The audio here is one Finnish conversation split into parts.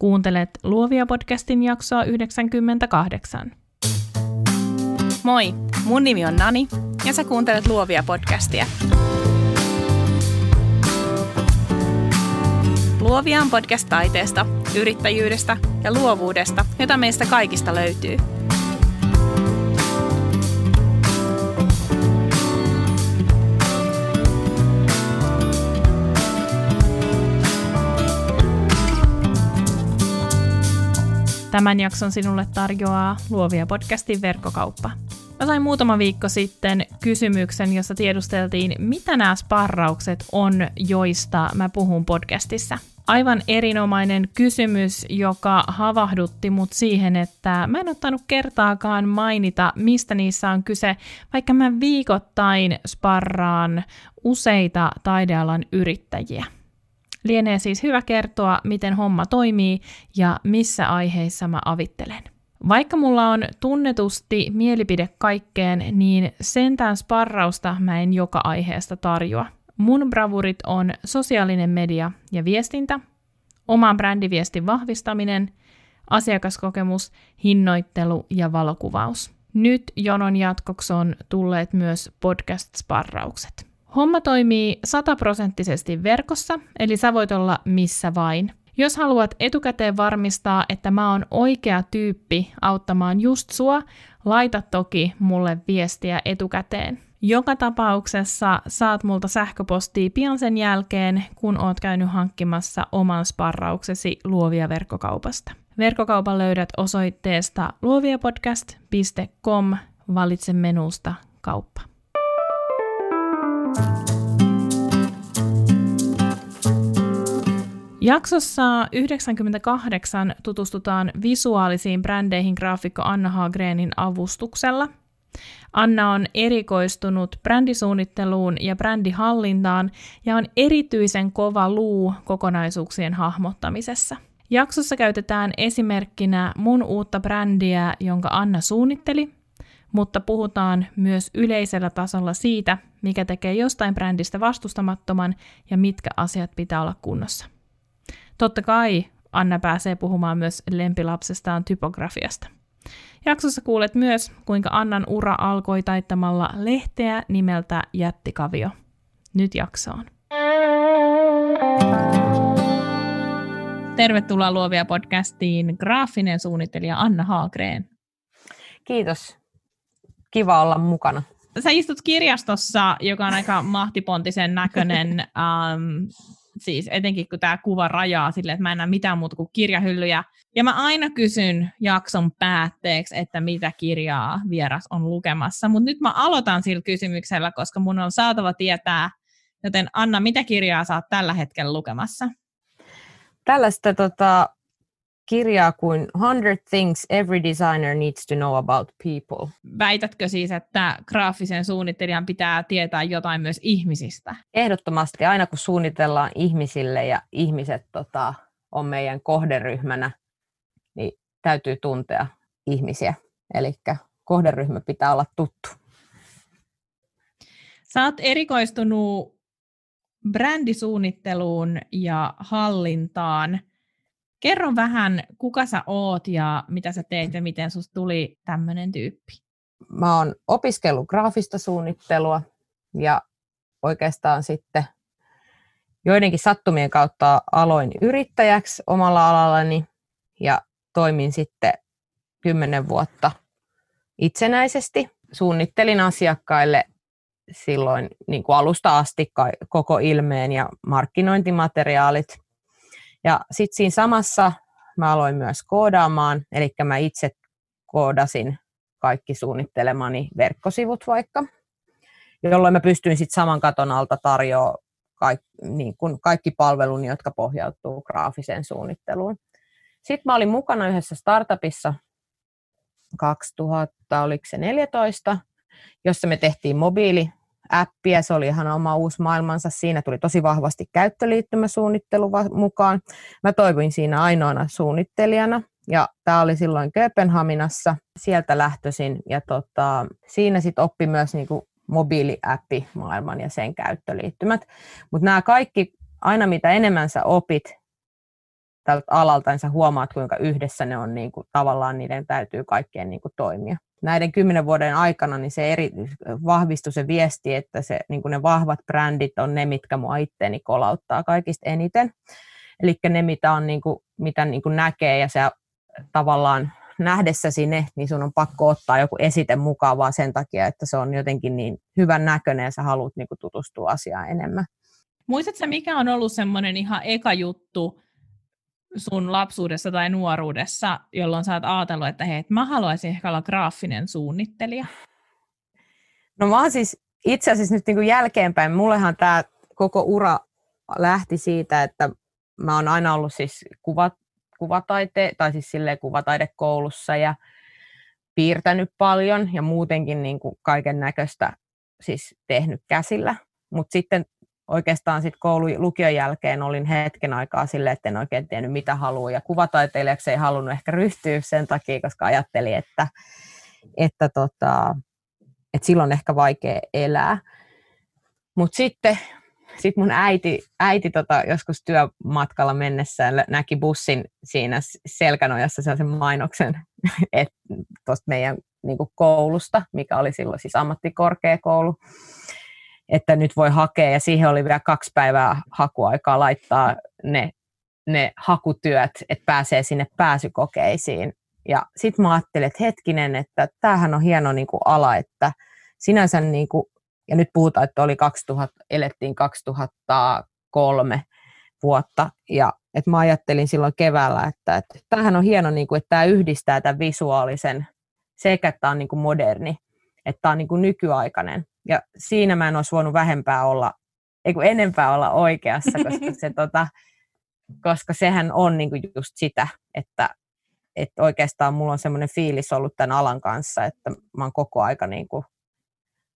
Kuuntelet Luovia podcastin jaksoa 98. Moi, mun nimi on Nani ja sä kuuntelet Luovia podcastia. Luovia on podcast taiteesta, yrittäjyydestä ja luovuudesta, jota meistä kaikista löytyy – Tämän jakson sinulle tarjoaa Luovia podcastin verkkokauppa. Mä sain muutama viikko sitten kysymyksen, jossa tiedusteltiin, mitä nämä sparraukset on, joista mä puhun podcastissa. Aivan erinomainen kysymys, joka havahdutti mut siihen, että mä en ottanut kertaakaan mainita, mistä niissä on kyse, vaikka mä viikoittain sparraan useita taidealan yrittäjiä. Lienee siis hyvä kertoa, miten homma toimii ja missä aiheissa mä avittelen. Vaikka mulla on tunnetusti mielipide kaikkeen, niin sentään sparrausta mä en joka aiheesta tarjoa. Mun bravurit on sosiaalinen media ja viestintä, oman brändiviestin vahvistaminen, asiakaskokemus, hinnoittelu ja valokuvaus. Nyt jonon jatkoksi on tulleet myös podcast-sparraukset. Homma toimii sataprosenttisesti verkossa, eli sä voit olla missä vain. Jos haluat etukäteen varmistaa, että mä oon oikea tyyppi auttamaan just sua, laita toki mulle viestiä etukäteen. Joka tapauksessa saat multa sähköpostia pian sen jälkeen, kun oot käynyt hankkimassa oman sparrauksesi luovia verkkokaupasta. Verkkokaupan löydät osoitteesta luoviapodcast.com, valitse menusta kauppa. Jaksossa 98 tutustutaan visuaalisiin brändeihin graafikko Anna Hagrenin avustuksella. Anna on erikoistunut brändisuunnitteluun ja brändihallintaan ja on erityisen kova luu kokonaisuuksien hahmottamisessa. Jaksossa käytetään esimerkkinä mun uutta brändiä, jonka Anna suunnitteli, mutta puhutaan myös yleisellä tasolla siitä, mikä tekee jostain brändistä vastustamattoman ja mitkä asiat pitää olla kunnossa. Totta kai Anna pääsee puhumaan myös lempilapsestaan typografiasta. Jaksossa kuulet myös, kuinka Annan ura alkoi taittamalla lehteä nimeltä Jättikavio. Nyt jaksoon. Tervetuloa Luovia podcastiin graafinen suunnittelija Anna Haagreen. Kiitos. Kiva olla mukana. Sä istut kirjastossa, joka on aika mahtipontisen näköinen. Um, siis etenkin kun tämä kuva rajaa silleen, että mä en näe mitään muuta kuin kirjahyllyjä. Ja mä aina kysyn jakson päätteeksi, että mitä kirjaa vieras on lukemassa, mutta nyt mä aloitan sillä kysymyksellä, koska mun on saatava tietää, joten Anna, mitä kirjaa sä oot tällä hetkellä lukemassa? Tällaista tota, kirjaa kuin 100 Things Every Designer Needs to Know About People. Väitätkö siis, että graafisen suunnittelijan pitää tietää jotain myös ihmisistä? Ehdottomasti. Aina kun suunnitellaan ihmisille ja ihmiset tota, on meidän kohderyhmänä, niin täytyy tuntea ihmisiä. Eli kohderyhmä pitää olla tuttu. Sä oot erikoistunut brändisuunnitteluun ja hallintaan – Kerro vähän, kuka sä oot ja mitä sä teet ja miten susta tuli tämmöinen tyyppi. Mä oon opiskellut graafista suunnittelua ja oikeastaan sitten joidenkin sattumien kautta aloin yrittäjäksi omalla alallani ja toimin sitten kymmenen vuotta itsenäisesti. Suunnittelin asiakkaille silloin niin kuin alusta asti koko ilmeen ja markkinointimateriaalit – ja sitten siinä samassa mä aloin myös koodaamaan, eli mä itse koodasin kaikki suunnittelemani verkkosivut vaikka, jolloin mä pystyin sitten saman katon alta tarjoamaan kaikki, niin kuin kaikki palveluni, jotka pohjautuu graafiseen suunnitteluun. Sitten mä olin mukana yhdessä startupissa 2014, jossa me tehtiin mobiili appia, se oli ihan oma uusi maailmansa. Siinä tuli tosi vahvasti käyttöliittymäsuunnittelu mukaan. Mä toivuin siinä ainoana suunnittelijana ja tämä oli silloin Kööpenhaminassa, sieltä lähtöisin ja tota, siinä sitten oppi myös niinku mobiiliäppi maailman ja sen käyttöliittymät. Mutta nämä kaikki, aina mitä enemmän sä opit, tältä alalta, niin sä huomaat, kuinka yhdessä ne on niin kuin, tavallaan niiden täytyy kaikkien niin kuin, toimia. Näiden kymmenen vuoden aikana niin se eri, vahvistui se viesti, että se, niin ne vahvat brändit on ne, mitkä mua itteeni kolauttaa kaikista eniten. Eli ne, mitä, on, niin kuin, mitä niin kuin näkee ja se tavallaan nähdessäsi ne, niin sun on pakko ottaa joku esite mukaan vaan sen takia, että se on jotenkin niin hyvän näköinen ja sä haluat niin kuin, tutustua asiaan enemmän. Muistatko mikä on ollut semmoinen ihan eka juttu sun lapsuudessa tai nuoruudessa, jolloin sä oot ajatellut, että hei, mä haluaisin ehkä olla graafinen suunnittelija? No mä oon siis itse asiassa nyt niin kuin jälkeenpäin, mullehan tämä koko ura lähti siitä, että mä oon aina ollut siis kuvat, kuvataite, tai siis silleen kuvataidekoulussa ja piirtänyt paljon ja muutenkin niin kuin kaiken näköistä siis tehnyt käsillä. Mutta sitten oikeastaan sit koulun lukion jälkeen olin hetken aikaa silleen, että en oikein tiennyt mitä haluaa. Ja kuvataiteilijaksi ei halunnut ehkä ryhtyä sen takia, koska ajattelin, että, että, tota, että silloin ehkä vaikea elää. Mutta sitten sit mun äiti, äiti tota, joskus työmatkalla mennessään näki bussin siinä selkänojassa sellaisen mainoksen tuosta meidän niin koulusta, mikä oli silloin siis ammattikorkeakoulu että nyt voi hakea, ja siihen oli vielä kaksi päivää hakuaikaa laittaa ne, ne hakutyöt, että pääsee sinne pääsykokeisiin. Ja sitten mä ajattelin, että hetkinen, että tämähän on hieno niin kuin ala, että sinänsä, niin kuin, ja nyt puhutaan, että oli 2000, elettiin 2003 vuotta, ja että mä ajattelin silloin keväällä, että, että tämähän on hieno, niin kuin, että tämä yhdistää tämän visuaalisen sekä, että tämä on niin kuin moderni, että tämä on niin kuin nykyaikainen. Ja siinä mä en olisi voinut vähempää olla, ei kun enempää olla oikeassa, koska, se, tota, koska sehän on niinku just sitä, että, että oikeastaan mulla on semmoinen fiilis ollut tämän alan kanssa, että mä oon koko aika niinku,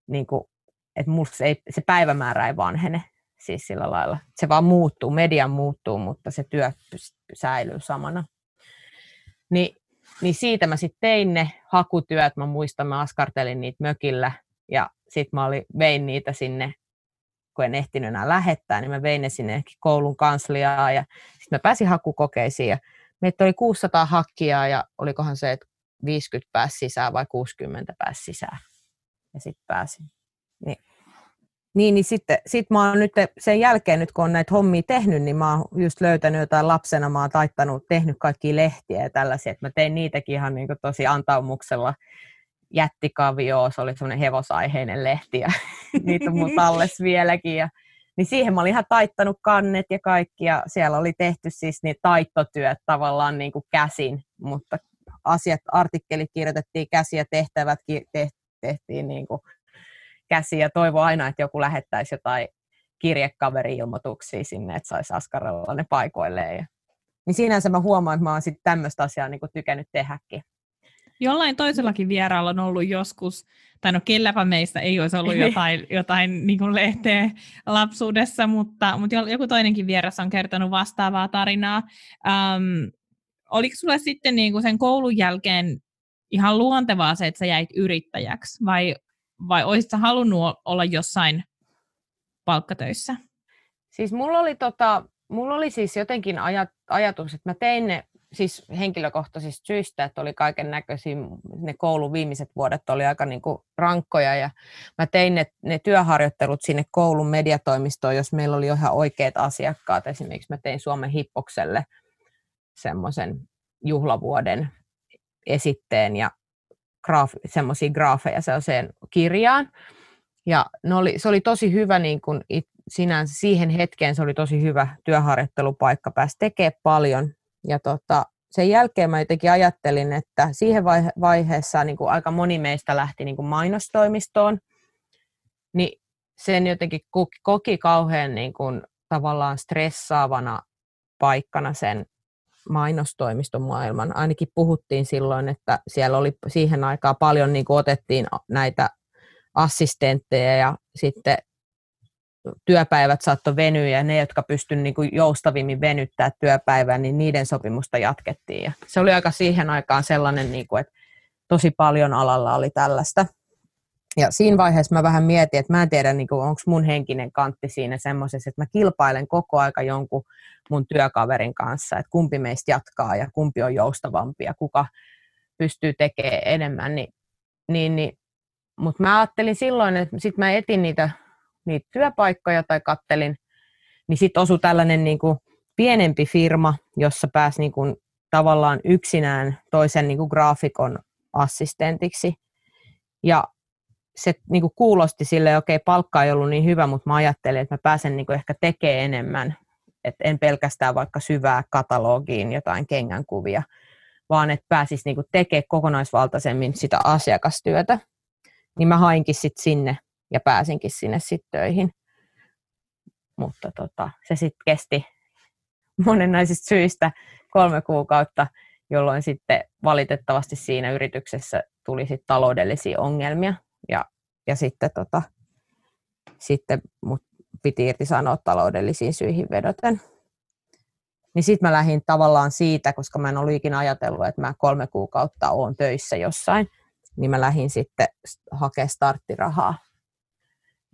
niinku, että se, ei, se päivämäärä ei vanhene siis sillä lailla. Se vaan muuttuu, media muuttuu, mutta se työ säilyy samana. Ni, niin siitä mä sitten tein ne hakutyöt, mä muistan, mä askartelin niitä mökillä ja sitten mä oli, vein niitä sinne, kun en ehtinyt enää lähettää, niin mä vein ne sinne koulun kansliaa ja sitten mä pääsin hakukokeisiin ja meitä oli 600 hakkia ja olikohan se, että 50 pääsi sisään vai 60 pääsi sisään. Ja sitten pääsin. Niin, niin, niin sitten sit mä oon nyt sen jälkeen, nyt kun on näitä hommia tehnyt, niin mä oon just löytänyt jotain lapsena, mä oon taittanut, tehnyt kaikki lehtiä ja tällaisia, että mä tein niitäkin ihan niin tosi antaumuksella jättikavio, se oli semmoinen hevosaiheinen lehti ja niitä on mun talles vieläkin. Ja, niin siihen mä olin ihan taittanut kannet ja kaikki ja siellä oli tehty siis niin taittotyöt tavallaan niin kuin käsin, mutta asiat, artikkelit kirjoitettiin käsiä, tehtävät tehtiin niin kuin käsiä ja toivo aina, että joku lähettäisi jotain kirjekaveri-ilmoituksia sinne, että saisi askarella ne paikoilleen. Ja, niin sinänsä mä huomaan, että mä oon sitten tämmöistä asiaa niin kuin tykännyt tehdäkin. Jollain toisellakin vieraalla on ollut joskus, tai no kelläpä meistä ei olisi ollut jotain, jotain niin kuin lehteä lapsuudessa, mutta, mutta joku toinenkin vieras on kertonut vastaavaa tarinaa. Um, oliko sulle sitten niin kuin sen koulun jälkeen ihan luontevaa se, että sä jäit yrittäjäksi, vai, vai olisitko halunnut olla jossain palkkatöissä? Siis mulla oli, tota, mulla oli siis jotenkin ajat, ajatus, että mä tein ne siis henkilökohtaisista syistä, että oli kaiken näköisiä, ne koulun viimeiset vuodet oli aika niin kuin rankkoja ja mä tein ne, ne työharjoittelut sinne koulun mediatoimistoon, jos meillä oli ihan oikeat asiakkaat. Esimerkiksi mä tein Suomen hippokselle semmoisen juhlavuoden esitteen ja graaf, semmoisia graafeja sellaiseen kirjaan. Ja ne oli, se oli tosi hyvä niin kuin it, sinänsä siihen hetkeen se oli tosi hyvä työharjoittelupaikka, pääsi tekemään paljon ja tota, sen jälkeen mä jotenkin ajattelin, että siihen vaihe- vaiheessa niin kuin aika moni meistä lähti niin kuin mainostoimistoon, niin sen jotenkin koki, koki kauhean niin kuin, tavallaan stressaavana paikkana sen mainostoimiston maailman. Ainakin puhuttiin silloin, että siellä oli siihen aikaan paljon niin kuin otettiin näitä assistentteja ja sitten työpäivät saattoi venyä ja ne, jotka pystyivät niin kuin joustavimmin venyttää työpäivää, niin niiden sopimusta jatkettiin. Ja se oli aika siihen aikaan sellainen, niin kuin, että tosi paljon alalla oli tällaista. Ja siinä vaiheessa mä vähän mietin, että mä en tiedä, niin onko mun henkinen kantti siinä semmoisessa, että mä kilpailen koko aika jonkun mun työkaverin kanssa, että kumpi meistä jatkaa ja kumpi on joustavampi ja kuka pystyy tekemään enemmän. Niin, niin, niin. Mutta mä ajattelin silloin, että sit mä etin niitä, niitä työpaikkoja tai kattelin, niin sitten osui tällainen niin kuin pienempi firma, jossa pääsi niin kuin tavallaan yksinään toisen niin kuin graafikon assistentiksi. Ja se niin kuin kuulosti sille, okei, palkka ei ollut niin hyvä, mutta mä ajattelin, että mä pääsen niin kuin ehkä tekemään enemmän. Että en pelkästään vaikka syvää katalogiin jotain kengänkuvia, vaan että pääsis niin kuin tekemään kokonaisvaltaisemmin sitä asiakastyötä. Niin mä hainkin sitten sinne ja pääsinkin sinne sitten töihin. Mutta tota, se sitten kesti monenlaisista syistä kolme kuukautta, jolloin sitten valitettavasti siinä yrityksessä tuli sitten taloudellisia ongelmia ja, ja sitten, tota, sitten mut piti irti sanoa taloudellisiin syihin vedoten. Niin sitten mä lähdin tavallaan siitä, koska mä en ollut ikinä ajatellut, että mä kolme kuukautta oon töissä jossain, niin mä lähdin sitten hakemaan starttirahaa.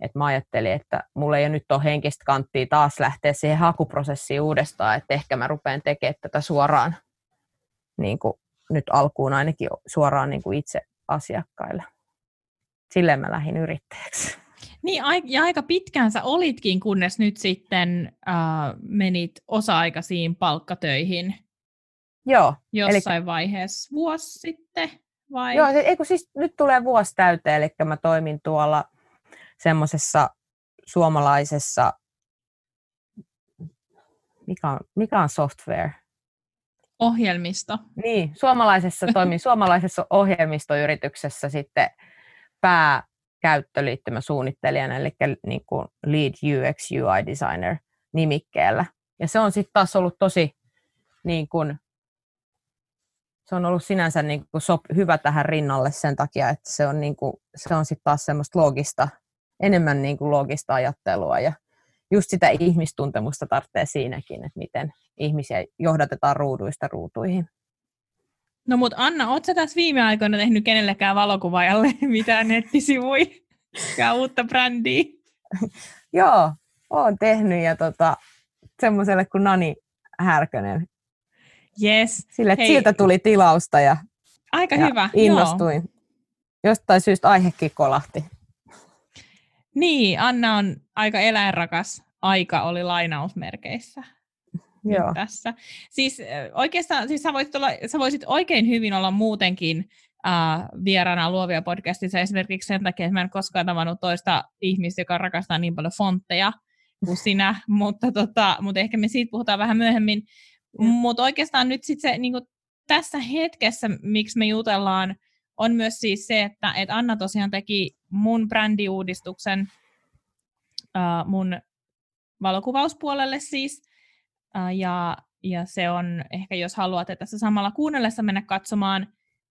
Et mä ajattelin, että mulla ei nyt ole henkistä kanttia taas lähteä siihen hakuprosessiin uudestaan, että ehkä mä rupean tekemään tätä suoraan, niin kuin nyt alkuun ainakin suoraan niin kuin itse asiakkaille silleen mä lähdin yrittäjäksi. Niin, ja aika pitkään sä olitkin, kunnes nyt sitten äh, menit osa-aikaisiin palkkatöihin. Joo. Jossain eli... vaiheessa. Vuosi sitten, vai? Joo, ei kun siis nyt tulee vuosi täyteen, eli mä toimin tuolla semmoisessa suomalaisessa, mikä on, mikä on software? Ohjelmisto. Niin, suomalaisessa toimin suomalaisessa ohjelmistoyrityksessä sitten pääkäyttöliittymäsuunnittelijana, eli niin kuin Lead UX UI Designer nimikkeellä. Ja se on sitten taas ollut tosi niin kuin, se on ollut sinänsä niin kuin sop, hyvä tähän rinnalle sen takia, että se on, niin kuin, se on sitten taas semmoista loogista, enemmän niin kuin loogista ajattelua ja just sitä ihmistuntemusta tarvitsee siinäkin, että miten ihmisiä johdatetaan ruuduista ruutuihin. No mutta Anna, ootko tässä viime aikoina tehnyt kenellekään valokuvaajalle mitään nettisivuja ja uutta brändiä? Joo, oon tehnyt ja tota, semmoiselle kuin Nani Härkönen. Yes. Sille, että siltä tuli tilausta ja, Aika ja hyvä. innostuin. Joo. Jostain syystä aihekin kolahti. Niin, Anna on aika eläinrakas. Aika oli lainausmerkeissä. Joo. tässä. Siis oikeastaan siis sä, voisit olla, sä voisit oikein hyvin olla muutenkin uh, vieraana luovia podcastissa esimerkiksi sen takia, että mä en koskaan tavannut toista ihmistä, joka rakastaa niin paljon fontteja kuin sinä, mutta, tota, mutta ehkä me siitä puhutaan vähän myöhemmin. Mm. Mutta oikeastaan nyt sitten se niin tässä hetkessä, miksi me jutellaan, on myös siis se, että, että Anna tosiaan teki mun brändiuudistuksen uh, mun valokuvauspuolelle siis, ja, ja se on ehkä, jos haluatte tässä samalla kuunnellessa mennä katsomaan,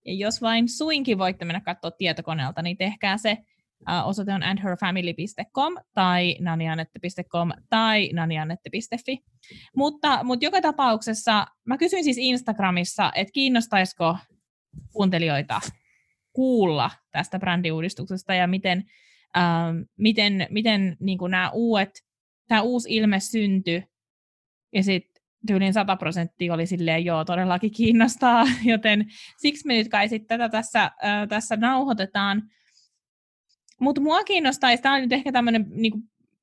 ja jos vain suinkin voitte mennä katsoa tietokoneelta, niin tehkää se. osoite on andherfamily.com tai nanianette.com tai nanianette.fi. Mutta, mutta joka tapauksessa mä kysyin siis Instagramissa, että kiinnostaisiko kuuntelijoita kuulla tästä brändiuudistuksesta ja miten, ähm, miten, miten niin nämä uudet, tämä uusi ilme syntyi ja sitten tyylin 100 prosenttia oli silleen, joo, todellakin kiinnostaa, joten siksi me nyt kai sitten tätä tässä, äh, tässä nauhoitetaan. Mutta mua kiinnostaisi, tämä on nyt ehkä tämmöinen niin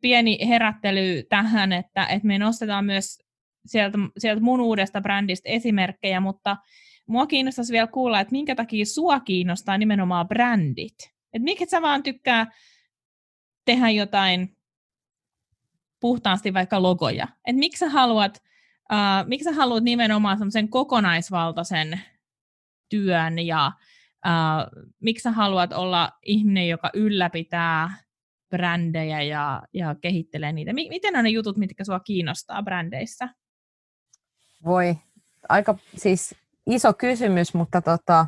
pieni herättely tähän, että, että me nostetaan myös sieltä, sieltä mun uudesta brändistä esimerkkejä, mutta mua kiinnostaisi vielä kuulla, että minkä takia sua kiinnostaa nimenomaan brändit. Että miksi sä vaan tykkää tehdä jotain puhtaasti vaikka logoja. Et miksi sä haluat, uh, miksi sä haluat nimenomaan semmoisen kokonaisvaltaisen työn ja uh, miksi sä haluat olla ihminen, joka ylläpitää brändejä ja, ja kehittelee niitä. Miten on ne jutut, mitkä sua kiinnostaa brändeissä? Voi, aika siis iso kysymys, mutta tota,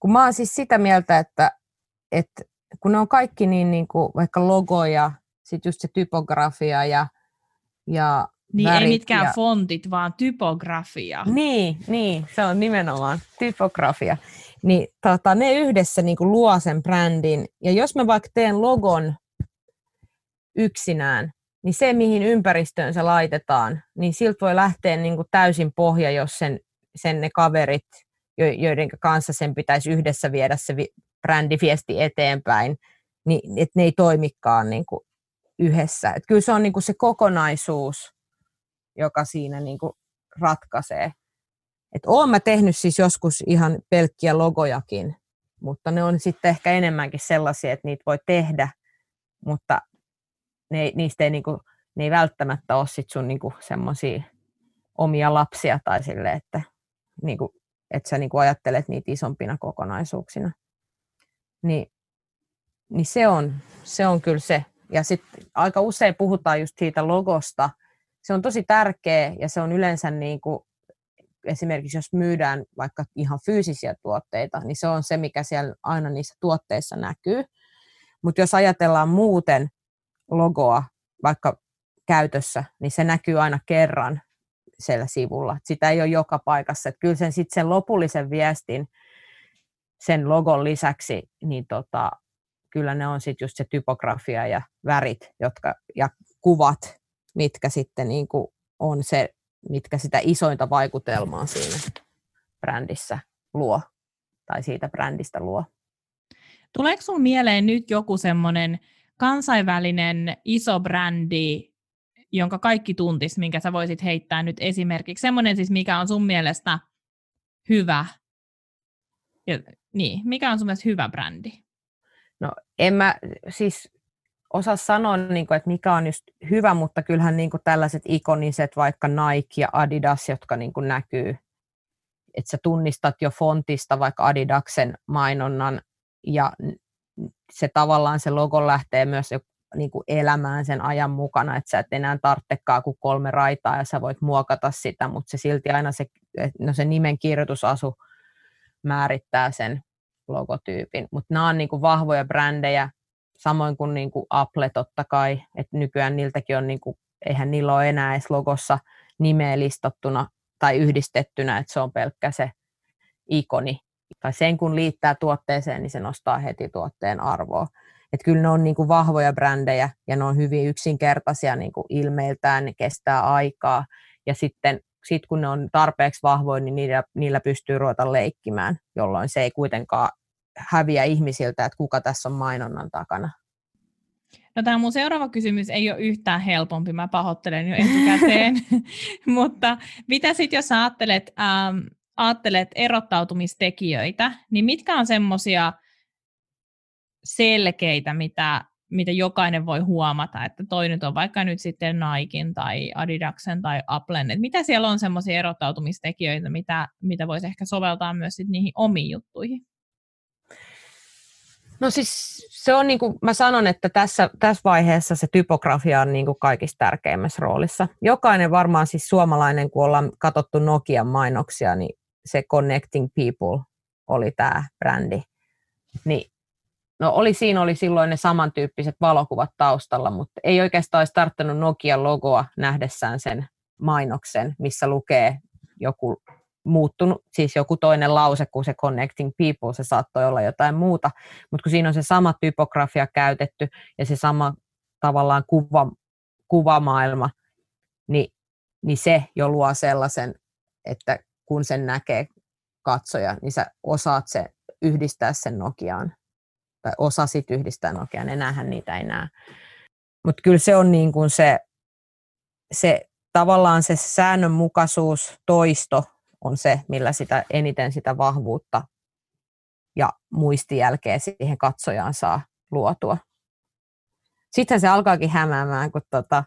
kun mä oon siis sitä mieltä, että, että kun ne on kaikki niin, niin kuin vaikka logoja sitten just se typografia ja, ja Niin ei mitkään ja... fontit, vaan typografia. Niin, niin, se on nimenomaan typografia. niin tota, ne yhdessä niin kuin luo sen brändin. Ja jos mä vaikka teen logon yksinään, niin se, mihin ympäristöön se laitetaan, niin siltä voi lähteä niin kuin täysin pohja, jos sen, sen ne kaverit, joiden kanssa sen pitäisi yhdessä viedä se brändiviesti eteenpäin, niin että ne ei toimikaan niin kuin yhdessä. Et kyllä se on niin kuin se kokonaisuus, joka siinä niin kuin ratkaisee. Et olen mä tehnyt siis joskus ihan pelkkiä logojakin, mutta ne on sitten ehkä enemmänkin sellaisia, että niitä voi tehdä, mutta ne, niistä ei, niinku, ne ei välttämättä ole sit sun niinku semmoisia omia lapsia tai sille, että, niinku, että sä niinku ajattelet niitä isompina kokonaisuuksina. Ni, niin se on, se on kyllä se. Ja sitten aika usein puhutaan just siitä logosta. Se on tosi tärkeä ja se on yleensä niin kuin, esimerkiksi jos myydään vaikka ihan fyysisiä tuotteita, niin se on se, mikä siellä aina niissä tuotteissa näkyy. Mutta jos ajatellaan muuten logoa vaikka käytössä, niin se näkyy aina kerran siellä sivulla. Sitä ei ole joka paikassa. Et kyllä sen, sit sen lopullisen viestin sen logon lisäksi, niin tota, kyllä ne on sitten just se typografia ja värit jotka, ja kuvat, mitkä sitten niin kuin on se, mitkä sitä isointa vaikutelmaa siinä brändissä luo tai siitä brändistä luo. Tuleeko sinulle mieleen nyt joku semmoinen kansainvälinen iso brändi, jonka kaikki tuntis, minkä sä voisit heittää nyt esimerkiksi? Semmoinen siis, mikä on sun mielestä hyvä. Ja, niin, mikä on sun mielestä hyvä brändi? No en mä siis osaa sanoa, niin kuin, että mikä on just hyvä, mutta kyllähän niin kuin tällaiset ikoniset, vaikka Nike ja Adidas, jotka niin kuin näkyy, että sä tunnistat jo fontista vaikka Adidaksen mainonnan ja se tavallaan se logo lähtee myös niin kuin elämään sen ajan mukana, että sä et enää tarvitsekaan kuin kolme raitaa ja sä voit muokata sitä, mutta se silti aina se, no se nimen kirjoitusasu määrittää sen logotyypin. Mutta nämä on niin kuin vahvoja brändejä, samoin kuin, niin kuin Apple totta kai, että nykyään niiltäkin on, niin kuin, eihän niillä ole enää edes logossa nimeä listattuna tai yhdistettynä, että se on pelkkä se ikoni. Tai sen kun liittää tuotteeseen, niin se nostaa heti tuotteen arvoa. Että kyllä ne on niin kuin vahvoja brändejä ja ne on hyvin yksinkertaisia niin kuin ilmeiltään, ne kestää aikaa. Ja sitten sit kun ne on tarpeeksi vahvoja, niin niillä, niillä pystyy ruveta leikkimään, jolloin se ei kuitenkaan häviä ihmisiltä, että kuka tässä on mainonnan takana. No tämä mun seuraava kysymys ei ole yhtään helpompi, mä pahoittelen jo etukäteen, mutta mitä sitten jos ajattelet, ähm, ajattelet erottautumistekijöitä, niin mitkä on semmoisia selkeitä, mitä mitä jokainen voi huomata, että toi nyt on vaikka nyt sitten Naikin tai Adidaksen tai Applen, että mitä siellä on semmoisia erottautumistekijöitä, mitä, mitä voisi ehkä soveltaa myös sit niihin omiin juttuihin? No siis se on niin kuin mä sanon, että tässä, tässä vaiheessa se typografia on niin kuin kaikista tärkeimmässä roolissa. Jokainen varmaan siis suomalainen, kun ollaan katsottu Nokian mainoksia, niin se Connecting People oli tämä brändi. Niin No oli, siinä oli silloin ne samantyyppiset valokuvat taustalla, mutta ei oikeastaan olisi tarttunut Nokian logoa nähdessään sen mainoksen, missä lukee joku muuttunut, siis joku toinen lause kuin se Connecting People, se saattoi olla jotain muuta, mutta kun siinä on se sama typografia käytetty ja se sama tavallaan kuva, kuvamaailma, niin, niin se jo luo sellaisen, että kun sen näkee katsoja, niin sä osaat se yhdistää sen Nokiaan tai osasit yhdistää Nokian, enäähän niitä ei näe. Mutta kyllä se on niin kuin se, se tavallaan se säännönmukaisuus, toisto on se, millä sitä eniten sitä vahvuutta ja muistijälkeä siihen katsojaan saa luotua. Sitten se alkaakin hämäämään, kun tota,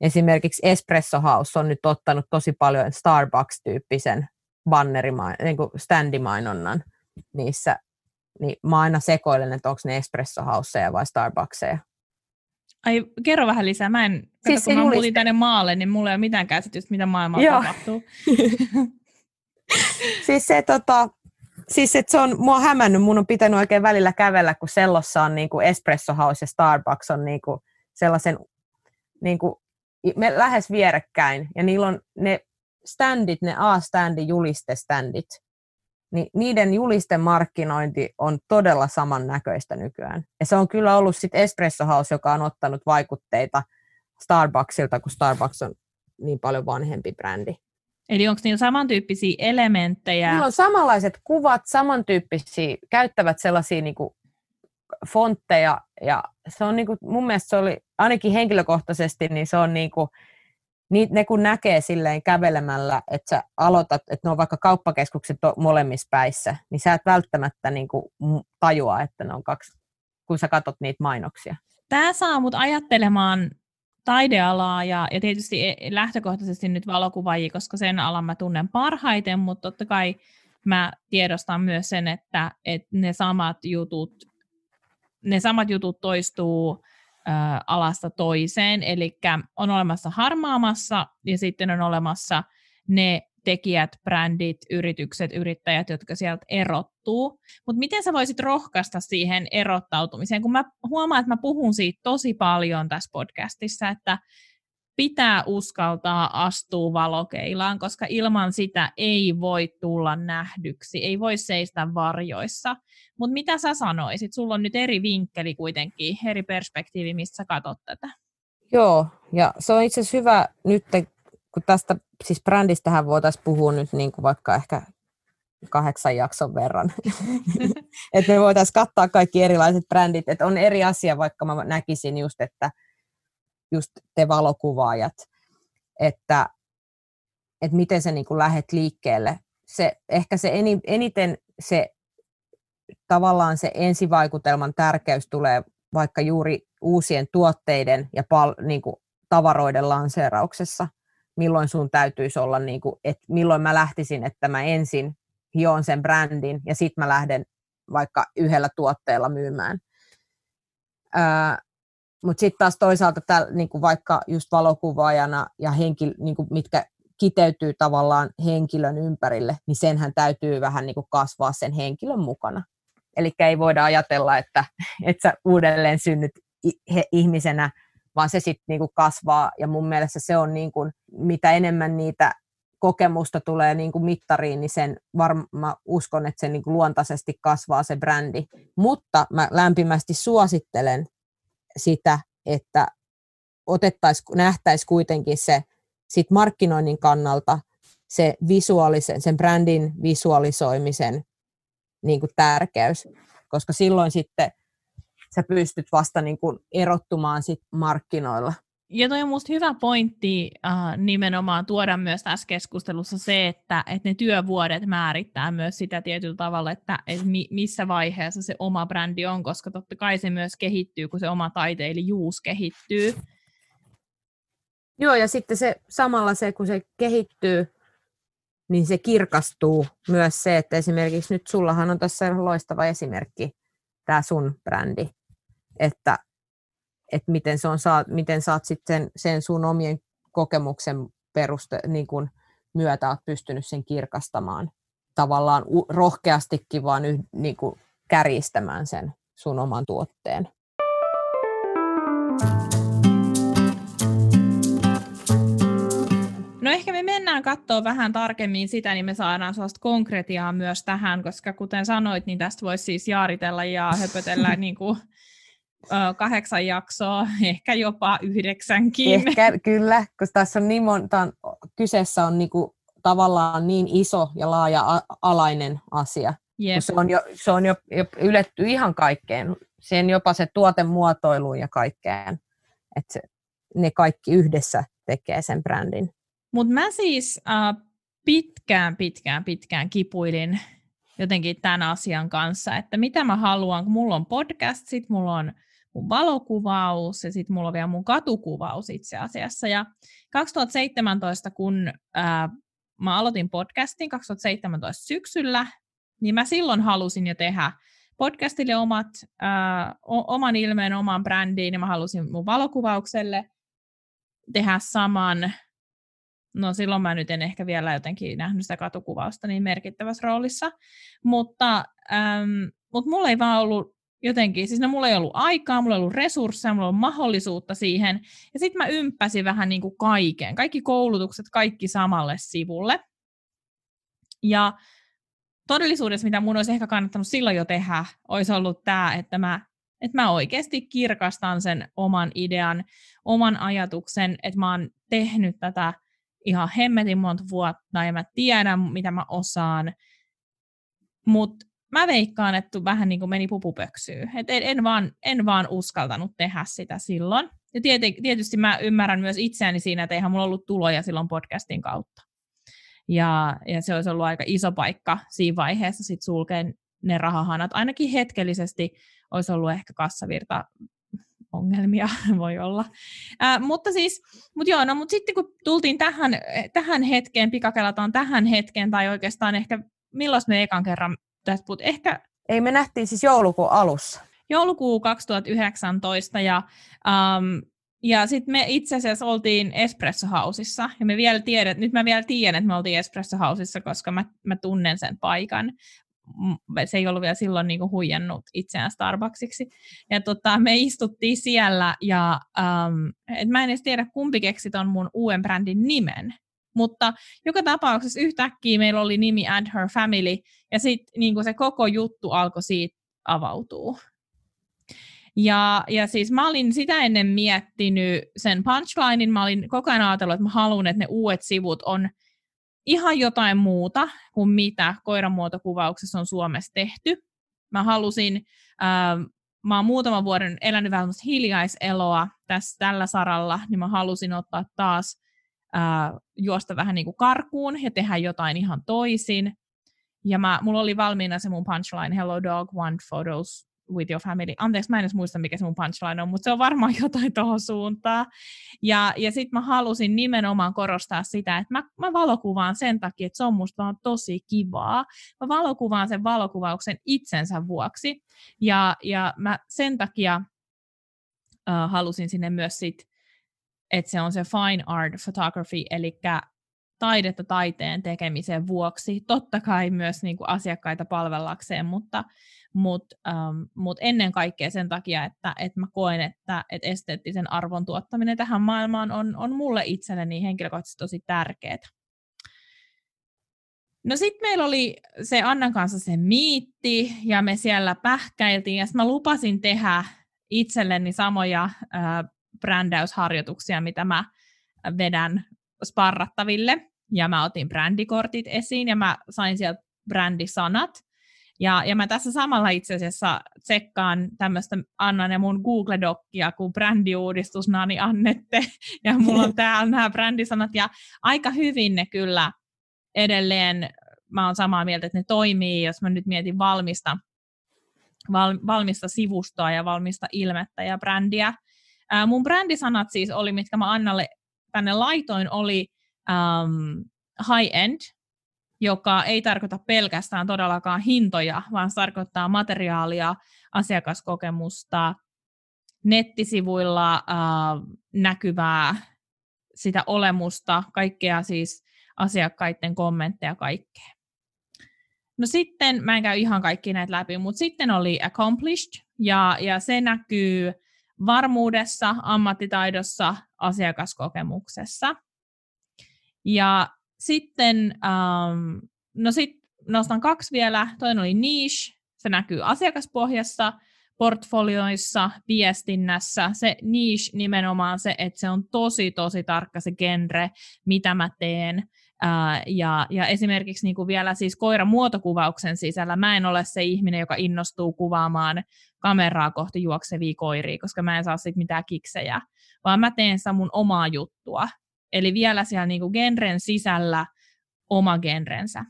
esimerkiksi Espresso House on nyt ottanut tosi paljon Starbucks-tyyppisen bannerimain, niin standimainonnan niissä niin mä aina sekoilen, että onko ne espresso houseja vai Starbuckseja. Ai, kerro vähän lisää. Mä en, siis kato, kun mä muutin tänne maalle, niin mulla ei ole mitään käsitystä, mitä maailmalla Joo. tapahtuu. siis se, tota, siis että se on mua hämännyt, mun on pitänyt oikein välillä kävellä, kun sellossa on niin kuin Espresso House ja Starbucks on niin kuin sellaisen niin kuin, me lähes vierekkäin, ja niillä on ne standit, ne A-standi julistestandit, niin niiden julisten markkinointi on todella samannäköistä nykyään. Ja se on kyllä ollut sitten Espresso House, joka on ottanut vaikutteita Starbucksilta, kun Starbucks on niin paljon vanhempi brändi. Eli onko niillä samantyyppisiä elementtejä? Niillä on samanlaiset kuvat, samantyyppisiä, käyttävät sellaisia niin kuin fontteja, ja se on niin kuin, mun mielestä se oli, ainakin henkilökohtaisesti, niin se on niin kuin, niin ne kun näkee silleen kävelemällä, että sä aloitat, että ne on vaikka kauppakeskukset molemmissa päissä, niin sä et välttämättä niin kuin tajua, että ne on kaksi, kun sä katsot niitä mainoksia. Tämä saa mut ajattelemaan taidealaa ja, ja tietysti e, lähtökohtaisesti nyt valokuvaajia, koska sen alan mä tunnen parhaiten, mutta totta kai mä tiedostan myös sen, että, että ne samat jutut ne samat jutut toistuu alasta toiseen, eli on olemassa harmaamassa ja sitten on olemassa ne tekijät, brändit, yritykset, yrittäjät, jotka sieltä erottuu. Mutta miten sä voisit rohkaista siihen erottautumiseen, kun mä huomaan, että mä puhun siitä tosi paljon tässä podcastissa, että pitää uskaltaa astua valokeilaan, koska ilman sitä ei voi tulla nähdyksi, ei voi seistä varjoissa. Mutta mitä sä sanoisit? Sulla on nyt eri vinkkeli kuitenkin, eri perspektiivi, mistä sä katsot tätä. Joo, ja se on itse asiassa hyvä nyt, kun tästä siis brändistähän voitaisiin puhua nyt niin kuin vaikka ehkä kahdeksan jakson verran. että me voitaisiin kattaa kaikki erilaiset brändit. Että on eri asia, vaikka mä näkisin just, että just te valokuvaajat, että, että miten se niin kuin lähet liikkeelle. Se, ehkä se eniten se tavallaan se ensivaikutelman tärkeys tulee vaikka juuri uusien tuotteiden ja pal, niin kuin tavaroiden lanseerauksessa, milloin sun täytyisi olla, niin kuin, että milloin mä lähtisin, että mä ensin hioon sen brändin ja sitten mä lähden vaikka yhdellä tuotteella myymään. Mutta sitten taas toisaalta täl, niin kuin vaikka just valokuvaajana ja henkil, niin kuin mitkä kiteytyy tavallaan henkilön ympärille, niin senhän täytyy vähän niin kuin kasvaa sen henkilön mukana. Eli ei voida ajatella, että, että sä uudelleen synnyt ihmisenä, vaan se sitten niin kuin kasvaa. Ja mun mielestä se on, niin kuin, mitä enemmän niitä kokemusta tulee niin kuin mittariin, niin sen varma uskon, että se niin kuin luontaisesti kasvaa se brändi. Mutta mä lämpimästi suosittelen sitä, että otettaisiin, nähtäisiin kuitenkin se sit markkinoinnin kannalta se visuaalisen, sen brändin visualisoimisen niin kuin tärkeys, koska silloin sitten sä pystyt vasta niin kuin erottumaan sit markkinoilla. Ja toi on musta hyvä pointti äh, nimenomaan tuoda myös tässä keskustelussa se, että, että ne työvuodet määrittää myös sitä tietyllä tavalla, että, että mi, missä vaiheessa se oma brändi on, koska totta kai se myös kehittyy, kun se oma taiteilijuus kehittyy. Joo, ja sitten se samalla se, kun se kehittyy, niin se kirkastuu myös se, että esimerkiksi nyt sullahan on tässä loistava esimerkki, tämä sun brändi, että että miten, se on, miten sä oot sitten sen sun omien kokemuksen peruste, niin kun myötä oot pystynyt sen kirkastamaan tavallaan rohkeastikin vaan yh, niin kuin kärjistämään sen sun oman tuotteen. No ehkä me mennään katsoa vähän tarkemmin sitä, niin me saadaan sellaista konkretiaa myös tähän, koska kuten sanoit, niin tästä voisi siis jaaritella ja höpötellä niin kuin kahdeksan jaksoa, ehkä jopa yhdeksänkin. Ehkä, kyllä, koska tässä on niin monta, kyseessä on niinku tavallaan niin iso ja laaja-alainen asia. Yep. Se on jo, se on jo, jo yletty ihan kaikkeen, sen jopa se tuotemuotoiluun ja kaikkeen, että ne kaikki yhdessä tekee sen brändin. Mutta mä siis äh, pitkään, pitkään, pitkään kipuilin jotenkin tämän asian kanssa, että mitä mä haluan, kun mulla on podcast, sit mulla on mun valokuvaus ja sitten mulla on vielä mun katukuvaus itse asiassa. Ja 2017, kun ää, mä aloitin podcastin 2017 syksyllä, niin mä silloin halusin jo tehdä podcastille omat, ää, oman ilmeen, oman brändiin, ja mä halusin mun valokuvaukselle tehdä saman. No silloin mä nyt en ehkä vielä jotenkin nähnyt sitä katukuvausta niin merkittävässä roolissa, mutta, äm, mutta mulla ei vaan ollut jotenkin, siis no, mulla ei ollut aikaa, mulla ei ollut resursseja, mulla ei ollut mahdollisuutta siihen. Ja sitten mä ympäsin vähän niin kuin kaiken, kaikki koulutukset, kaikki samalle sivulle. Ja todellisuudessa, mitä mun olisi ehkä kannattanut silloin jo tehdä, olisi ollut tämä, että mä, että mä oikeasti kirkastan sen oman idean, oman ajatuksen, että mä oon tehnyt tätä ihan hemmetin monta vuotta ja mä tiedän, mitä mä osaan, mutta mä veikkaan, että vähän niin kuin meni pupupöksyyn. Et en, en, vaan, en vaan uskaltanut tehdä sitä silloin. Ja tietysti mä ymmärrän myös itseäni siinä, että eihän mulla ollut tuloja silloin podcastin kautta. Ja, ja se olisi ollut aika iso paikka siinä vaiheessa sit sulkea ne rahahanat. Ainakin hetkellisesti olisi ollut ehkä kassavirta ongelmia, voi olla. Ää, mutta siis, mut joo, no, mutta sitten kun tultiin tähän, tähän hetkeen, pikakelataan tähän hetkeen, tai oikeastaan ehkä milloin me ekan kerran tästä puhut, ehkä... Ei, me nähtiin siis joulukuun alussa. Joulukuu 2019, ja um, ja sitten me itse asiassa oltiin Espresso Houseissa, ja me vielä tiedät, nyt mä vielä tiedän, että me oltiin Espresso Houseissa, koska mä, mä tunnen sen paikan. Se ei ollut vielä silloin niinku huijannut itseään Starbucksiksi. Ja tota, me istuttiin siellä, ja um, et mä en edes tiedä, kumpi keksi ton mun uuden brändin nimen. Mutta joka tapauksessa yhtäkkiä meillä oli nimi Add Her Family, ja sitten niinku se koko juttu alkoi siitä avautua. Ja, ja siis mä olin sitä ennen miettinyt sen punchlinein, mä olin koko ajan ajatellut, että mä haluan, että ne uudet sivut on ihan jotain muuta kuin mitä koiramuotokuvauksessa on Suomessa tehty. Mä halusin, äh, mä oon muutaman vuoden elänyt vähän hiljaiseloa tässä, tällä saralla, niin mä halusin ottaa taas äh, juosta vähän niin kuin karkuun ja tehdä jotain ihan toisin. Ja mä, mulla oli valmiina se mun punchline, Hello Dog, Want Photos with your family. Anteeksi, mä en edes muista, mikä se mun punchline on, mutta se on varmaan jotain tuohon suuntaan. Ja, ja sitten mä halusin nimenomaan korostaa sitä, että mä, mä valokuvaan sen takia, että se on musta vaan tosi kivaa. Mä valokuvaan sen valokuvauksen itsensä vuoksi. Ja, ja mä sen takia uh, halusin sinne myös sit, että se on se fine art photography, eli taidetta taiteen tekemisen vuoksi, totta kai myös niin kuin asiakkaita palvellakseen, mutta, mutta, um, mutta ennen kaikkea sen takia, että, että mä koen, että, että esteettisen arvon tuottaminen tähän maailmaan on, on mulle itselleni henkilökohtaisesti tosi tärkeää. No sitten meillä oli se Annan kanssa se miitti, ja me siellä pähkäiltiin, ja mä lupasin tehdä itselleni samoja äh, brändäysharjoituksia, mitä mä vedän sparrattaville, ja mä otin brändikortit esiin, ja mä sain sieltä brändisanat, ja, ja mä tässä samalla itse asiassa tsekkaan tämmöistä Annan ja mun Google-dokkia kuin brändiuudistus Nani Annette, ja mulla on täällä nämä brändisanat, ja aika hyvin ne kyllä edelleen, mä oon samaa mieltä, että ne toimii, jos mä nyt mietin valmista, val, valmista sivustoa ja valmista ilmettä ja brändiä. Ää, mun brändisanat siis oli, mitkä mä Annalle tänne laitoin, oli um, high-end, joka ei tarkoita pelkästään todellakaan hintoja, vaan se tarkoittaa materiaalia, asiakaskokemusta, nettisivuilla äh, näkyvää sitä olemusta, kaikkea siis asiakkaiden kommentteja, kaikkea. No sitten, mä en käy ihan kaikki näitä läpi, mutta sitten oli accomplished, ja, ja se näkyy varmuudessa, ammattitaidossa, asiakaskokemuksessa. Ja sitten, um, no sit nostan kaksi vielä. Toinen oli niche, se näkyy asiakaspohjassa, portfolioissa, viestinnässä. Se niche nimenomaan se, että se on tosi, tosi tarkka se genre, mitä mä teen. Uh, ja, ja esimerkiksi niin kuin vielä siis koiramuotokuvauksen sisällä mä en ole se ihminen, joka innostuu kuvaamaan kameraa kohti juoksevia koiria, koska mä en saa siitä mitään kiksejä, vaan mä teen sitä mun omaa juttua. Eli vielä siellä niin kuin genren sisällä oma genrensä.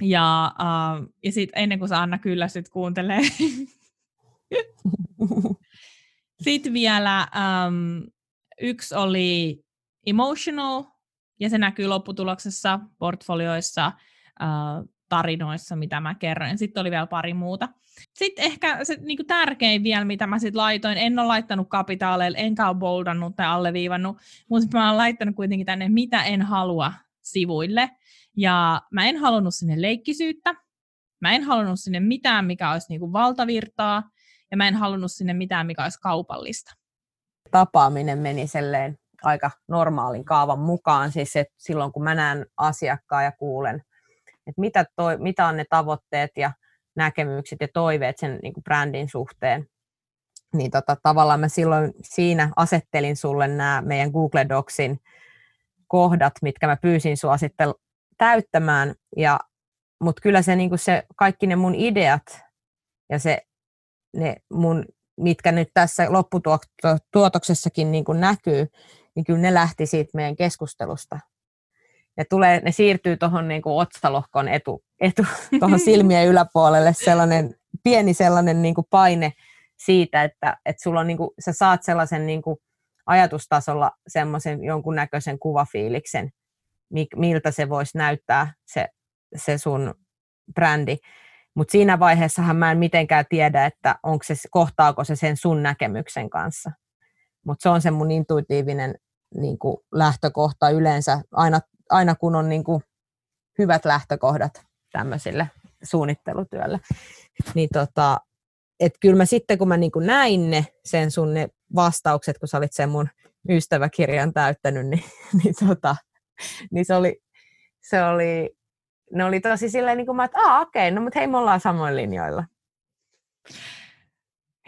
Ja, uh, ja sitten ennen kuin sä Anna kyllä sit kuuntelee. sitten vielä um, yksi oli emotional, ja se näkyy lopputuloksessa, portfolioissa, uh, tarinoissa, mitä mä kerroin. Sitten oli vielä pari muuta. Sitten ehkä se niin kuin tärkein vielä, mitä mä sitten laitoin, en ole laittanut kapitaaleille, enkä ole boldannut tai alleviivannut, mutta mä oon laittanut kuitenkin tänne, mitä en halua sivuille. Ja mä en halunnut sinne leikkisyyttä, mä en halunnut sinne mitään, mikä olisi niin kuin valtavirtaa, ja mä en halunnut sinne mitään, mikä olisi kaupallista. Tapaaminen meni selleen aika normaalin kaavan mukaan, siis että silloin kun mä näen asiakkaan ja kuulen että mitä, toi, mitä on ne tavoitteet ja näkemykset ja toiveet sen niin kuin brändin suhteen. Niin tota, tavallaan mä silloin siinä asettelin sulle nämä meidän Google Docsin kohdat, mitkä mä pyysin sua sitten täyttämään. Ja, mutta kyllä se, niin se, kaikki ne mun ideat ja se, ne mun, mitkä nyt tässä lopputuotoksessakin niin näkyy, niin kyllä ne lähti siitä meidän keskustelusta. Ja tulee, ne siirtyy tuohon niin otsalohkon etu, etu tuohon silmien yläpuolelle sellainen pieni sellainen niin kuin paine siitä, että, että sulla on, niin kuin, sä saat sellaisen niin kuin ajatustasolla semmoisen jonkunnäköisen kuvafiiliksen, miltä se voisi näyttää se, se sun brändi. Mutta siinä vaiheessahan mä en mitenkään tiedä, että onko se, kohtaako se sen sun näkemyksen kanssa. Mutta se on se mun intuitiivinen niin kuin lähtökohta yleensä, aina, aina kun on niin kuin hyvät lähtökohdat tämmöisille suunnittelutyölle. Niin tota, et kyllä mä sitten, kun mä niin kuin näin ne, sen sun ne vastaukset, kun sä olit sen mun ystäväkirjan täyttänyt, niin, niin, tota, niin se oli, se oli, ne oli tosi silleen, niin kuin mä, että okei, no mutta hei, me ollaan samoin linjoilla.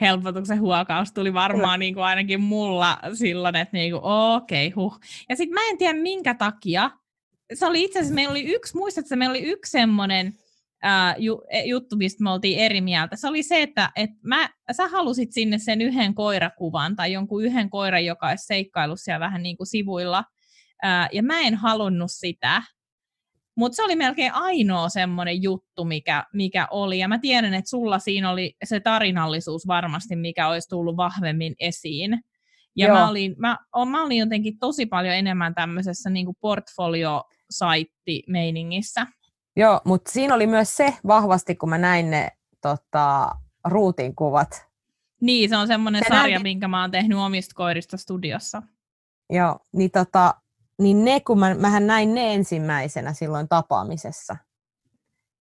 Helpotuksen huokaus tuli varmaan niin kuin ainakin mulla silloin, että niin kuin, okei, okay, huh. Ja sitten mä en tiedä minkä takia, se oli itse asiassa, meillä oli yksi, muistatko, meillä oli yksi semmoinen, ää, ju, e, juttu, mistä me oltiin eri mieltä. Se oli se, että et mä, sä halusit sinne sen yhden koirakuvan tai jonkun yhden koiran, joka olisi seikkailu siellä vähän niin kuin sivuilla. Ää, ja mä en halunnut sitä. Mutta se oli melkein ainoa semmoinen juttu, mikä, mikä oli. Ja mä tiedän, että sulla siinä oli se tarinallisuus varmasti, mikä olisi tullut vahvemmin esiin. Ja Joo. mä olin, mä, mä olin jotenkin tosi paljon enemmän tämmöisessä niin portfolio-saitti-meiningissä. Joo, mutta siinä oli myös se vahvasti, kun mä näin ne tota, ruutin kuvat. Niin, se on semmoinen se sarja, näin... minkä mä oon tehnyt omista koirista studiossa. Joo, niin, tota, niin ne, kun mä, mähän näin ne ensimmäisenä silloin tapaamisessa.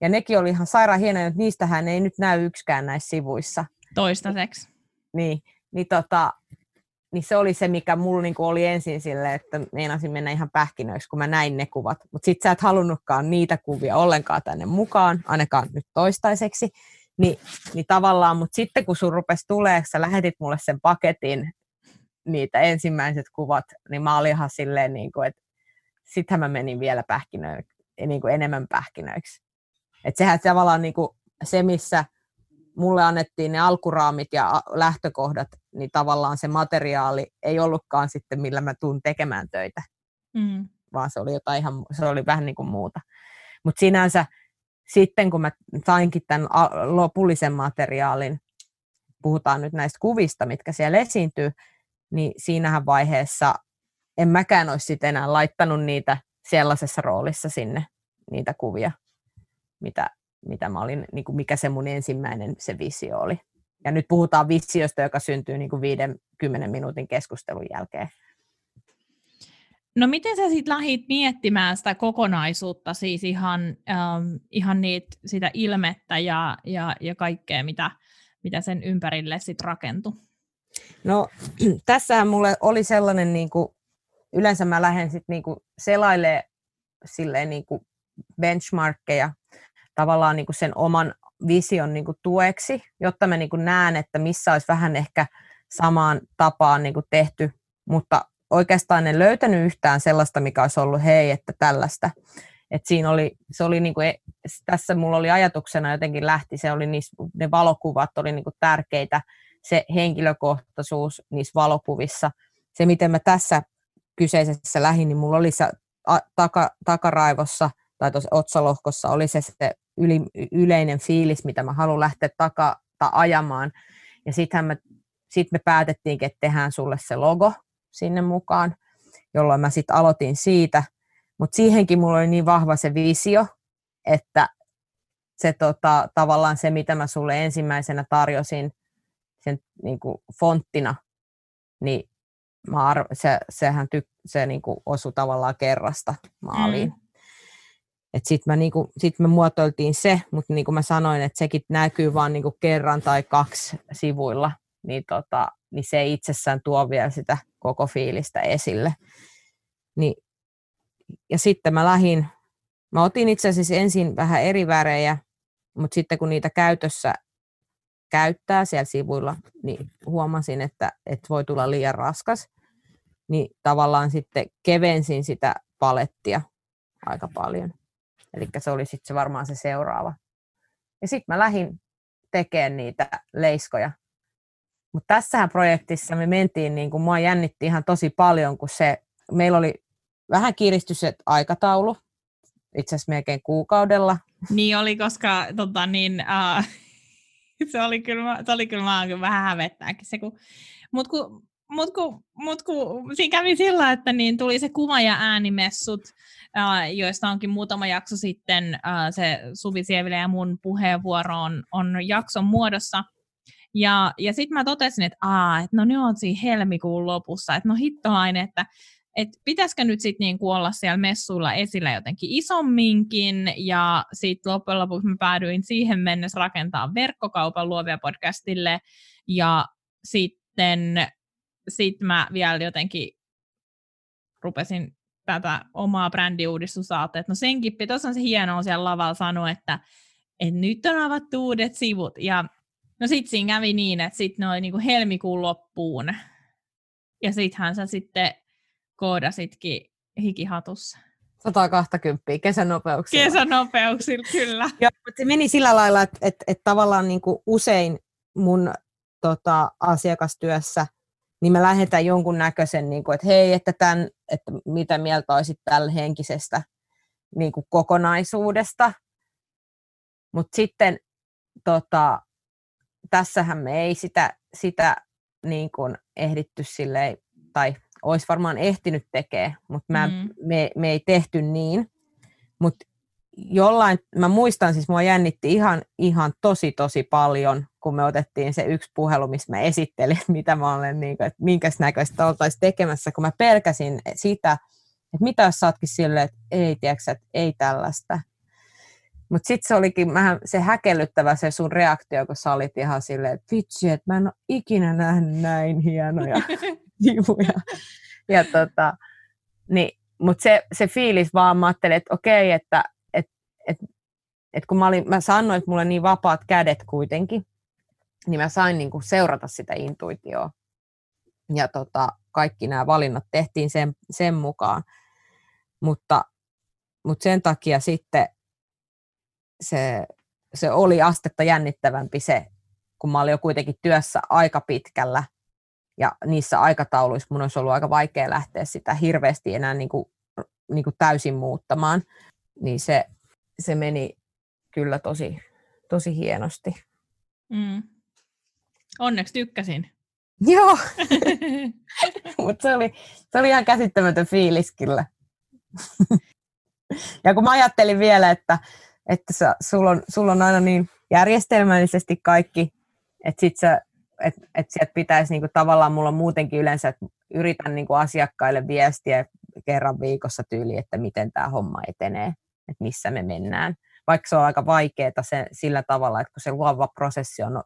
Ja nekin oli ihan sairaan hienoja, että niistähän ei nyt näy yksikään näissä sivuissa. Toistaiseksi. Niin, niin tota, niin se oli se, mikä mulla niinku oli ensin sille, että meinasin mennä ihan pähkinöiksi, kun mä näin ne kuvat. Mutta sit sä et halunnutkaan niitä kuvia ollenkaan tänne mukaan, ainakaan nyt toistaiseksi. Ni, niin tavallaan, mutta sitten kun sun rupesi tulee, sä lähetit mulle sen paketin, niitä ensimmäiset kuvat, niin mä olin ihan silleen, niin kuin, että sittenhän mä menin vielä pähkinöiksi, niin kuin enemmän pähkinöiksi. Että sehän tavallaan niin kuin se, missä mulle annettiin ne alkuraamit ja lähtökohdat, niin tavallaan se materiaali ei ollutkaan sitten, millä mä tuun tekemään töitä, mm. vaan se oli jotain ihan, se oli vähän niin kuin muuta. Mutta sinänsä sitten, kun mä sainkin tämän lopullisen materiaalin, puhutaan nyt näistä kuvista, mitkä siellä esiintyy, niin siinähän vaiheessa en mäkään olisi sitten enää laittanut niitä sellaisessa roolissa sinne, niitä kuvia, mitä, mitä mä olin, niin kuin mikä se mun ensimmäinen se visio oli. Ja nyt puhutaan visiosta, joka syntyy niin kuin 50 minuutin keskustelun jälkeen. No miten sä sitten lähdit miettimään sitä kokonaisuutta, siis ihan, ähm, ihan niitä, sitä ilmettä ja, ja, ja kaikkea, mitä, mitä sen ympärille sitten rakentui? No tässähän mulle oli sellainen, niin kuin, yleensä mä lähden sitten niin selailemaan silleen niin kuin benchmarkkeja tavallaan niin kuin sen oman vision niin kuin tueksi, jotta mä niin kuin näen, että missä olisi vähän ehkä samaan tapaan niin kuin tehty, mutta oikeastaan en löytänyt yhtään sellaista, mikä olisi ollut hei, että tällaista. Et siinä oli, se oli niin kuin, e, tässä mulla oli ajatuksena jotenkin lähti, se oli niissä, ne valokuvat oli niin kuin tärkeitä, se henkilökohtaisuus niissä valokuvissa. Se, miten mä tässä kyseisessä lähin, niin mulla oli se taka, takaraivossa tai tuossa otsalohkossa oli se, se yli, yleinen fiilis, mitä mä haluan lähteä taka, ta, ajamaan. Ja sitten me, sit me päätettiinkin, että tehdään sulle se logo sinne mukaan, jolloin mä sitten aloitin siitä. Mutta siihenkin mulla oli niin vahva se visio, että se tota, tavallaan se, mitä mä sulle ensimmäisenä tarjosin sen niin kuin fonttina, niin mä arv- se, sehän ty- se niin kuin osui tavallaan kerrasta maaliin. Mm. Sitten me, niinku, sit me muotoiltiin se, mutta niin kuin mä sanoin, että sekin näkyy vain niinku kerran tai kaksi sivuilla, niin, tota, niin se itsessään tuo vielä sitä koko fiilistä esille. Niin, ja sitten mä lähdin Mä otin itse asiassa ensin vähän eri värejä, mutta sitten kun niitä käytössä käyttää siellä sivuilla, niin huomasin, että, että voi tulla liian raskas. Niin tavallaan sitten kevensin sitä palettia aika paljon. Eli se oli sitten se varmaan se seuraava. Ja sitten mä lähdin tekemään niitä leiskoja. Mutta tässähän projektissa me mentiin, niin kuin mua jännitti ihan tosi paljon, kun se, meillä oli vähän kiristyset aikataulu, itse asiassa melkein kuukaudella. Niin oli, koska tota, niin, uh, se oli kyllä, se oli kyllä, mä kyllä vähän hävettääkin se, kun, mut kun mutta kun, mut kun siinä kävi sillä, että niin tuli se kuva- ja äänimessut, äh, joista onkin muutama jakso sitten, äh, se Suvi Sievilä ja mun puheenvuoro on, on jakson muodossa. Ja, ja sitten mä totesin, että, aa, että no ne on siinä helmikuun lopussa, että no hittolainen, että et pitäisikö nyt sitten niinku olla siellä messuilla esillä jotenkin isomminkin, ja sitten loppujen lopuksi mä päädyin siihen mennessä rakentaa verkkokaupan luovia podcastille, ja sitten sit mä vielä jotenkin rupesin tätä omaa brändiuudistusta että no senkin, tuossa on se hienoa siellä lavalla sanoa, että, että nyt on avattu uudet sivut, ja no sitten siinä kävi niin, että sitten ne oli niinku helmikuun loppuun, ja sittenhän sä sitten koodasitkin hikihatussa. 120 kesänopeuksilla. Kesänopeuksilla, kyllä. Ja, mutta se meni sillä lailla, että, että, että tavallaan niin kuin usein mun tota, asiakastyössä, niin mä lähetän jonkun näköisen, niin kuin, että hei, että, tämän, että mitä mieltä olisit tällä henkisestä niin kuin kokonaisuudesta. Mutta sitten tota, tässähän me ei sitä, sitä niin kuin ehditty silleen, tai olisi varmaan ehtinyt tekemään, mutta mä, mm. me, me ei tehty niin. Mutta jollain, mä muistan siis, mua jännitti ihan, ihan tosi tosi paljon, kun me otettiin se yksi puhelu, missä mä esittelin, että mitä mä olen, niin kuin, että minkäs näköistä oltaisiin tekemässä, kun mä pelkäsin sitä, että mitä jos saatkin silleen, että ei, tiedätkö, että ei tällaista. Mutta sitten se olikin vähän se häkellyttävä se sun reaktio, kun sä olit ihan silleen, että vitsi, että mä en ole ikinä nähnyt näin hienoja sivuja. Ja tota, niin, mutta se, se fiilis vaan, mä ajattelin, että okei, että et, et, et kun mä, olin, mä sanoin, että mulla on niin vapaat kädet kuitenkin, niin mä sain niin kuin seurata sitä intuitioa. Ja tota, kaikki nämä valinnat tehtiin sen, sen mukaan. Mutta, mutta sen takia sitten se, se oli astetta jännittävämpi se, kun mä olin jo kuitenkin työssä aika pitkällä ja niissä aikatauluissa mun olisi ollut aika vaikea lähteä sitä hirveästi enää niin kuin, niin kuin täysin muuttamaan. Niin se, se meni kyllä tosi, tosi hienosti. Mm. Onneksi tykkäsin. Joo, mutta se oli, se oli ihan käsittämätön fiilis kyllä. ja kun mä ajattelin vielä, että, että sä, sulla, on, sulla on aina niin järjestelmällisesti kaikki, että sit sä että et sieltä pitäisi niinku, tavallaan, mulla on muutenkin yleensä, että yritän niinku, asiakkaille viestiä kerran viikossa tyyli, että miten tämä homma etenee, että missä me mennään. Vaikka se on aika vaikeaa sillä tavalla, että kun se luova prosessi on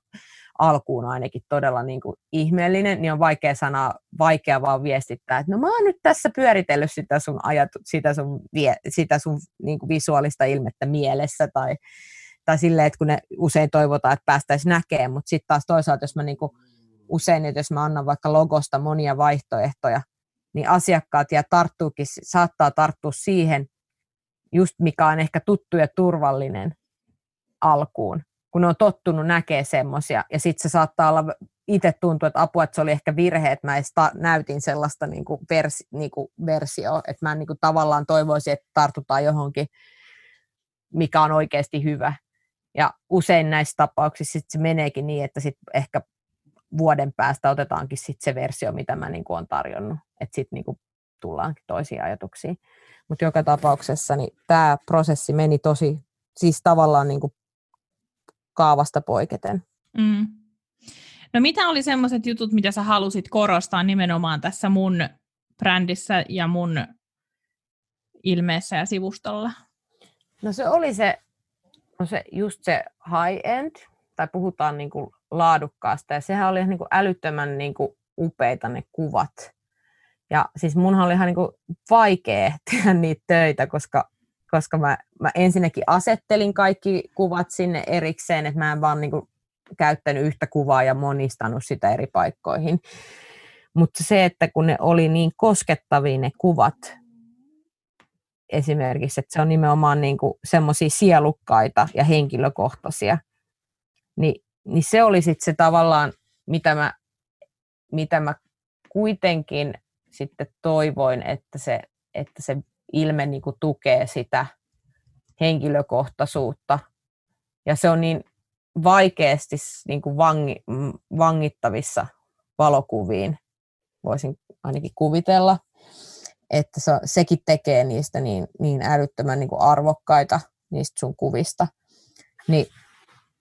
alkuun ainakin todella niin kuin ihmeellinen, niin on vaikea sanoa, vaikea vaan viestittää, että no mä oon nyt tässä pyöritellyt sitä sun, ajatu, sitä sun, vie, sitä sun niin kuin visuaalista ilmettä mielessä tai, tai silleen, että kun ne usein toivotaan, että päästäisiin näkemään, mutta sitten taas toisaalta, jos mä niinku usein, että jos mä annan vaikka logosta monia vaihtoehtoja, niin asiakkaat ja tarttuukin, saattaa tarttua siihen, just mikä on ehkä tuttu ja turvallinen alkuun, kun on tottunut näkee semmoisia, ja sitten se saattaa olla, itse tuntuu, että apua, että se oli ehkä virhe, että mä ta- näytin sellaista niinku versi, niinku versio, että mä niinku tavallaan toivoisin, että tartutaan johonkin, mikä on oikeasti hyvä, ja usein näissä tapauksissa sit se meneekin niin, että sit ehkä vuoden päästä otetaankin sit se versio, mitä mä niin olen tarjonnut. Että sitten niin tullaankin toisiin ajatuksiin. Mutta joka tapauksessa niin tämä prosessi meni tosi, siis tavallaan niin kuin kaavasta poiketen. Mm. No mitä oli semmoiset jutut, mitä sä halusit korostaa nimenomaan tässä mun brändissä ja mun ilmeessä ja sivustolla? No se oli se No se, just se high-end, tai puhutaan niin kuin laadukkaasta, ja sehän oli niin kuin älyttömän niin kuin upeita ne kuvat. Ja siis munhan oli ihan niin kuin vaikea tehdä niitä töitä, koska koska mä, mä ensinnäkin asettelin kaikki kuvat sinne erikseen, että mä en vaan niin kuin käyttänyt yhtä kuvaa ja monistanut sitä eri paikkoihin. Mutta se, että kun ne oli niin koskettavia ne kuvat, esimerkiksi, että se on nimenomaan niin semmoisia sielukkaita ja henkilökohtaisia, niin, niin se oli sitten se tavallaan, mitä mä, mitä mä kuitenkin sitten toivoin, että se, että se ilme niin kuin tukee sitä henkilökohtaisuutta. Ja se on niin vaikeasti niin kuin vangi, vangittavissa valokuviin, voisin ainakin kuvitella, että se, sekin tekee niistä niin, niin älyttömän niin kuin arvokkaita niistä sun kuvista. Ni,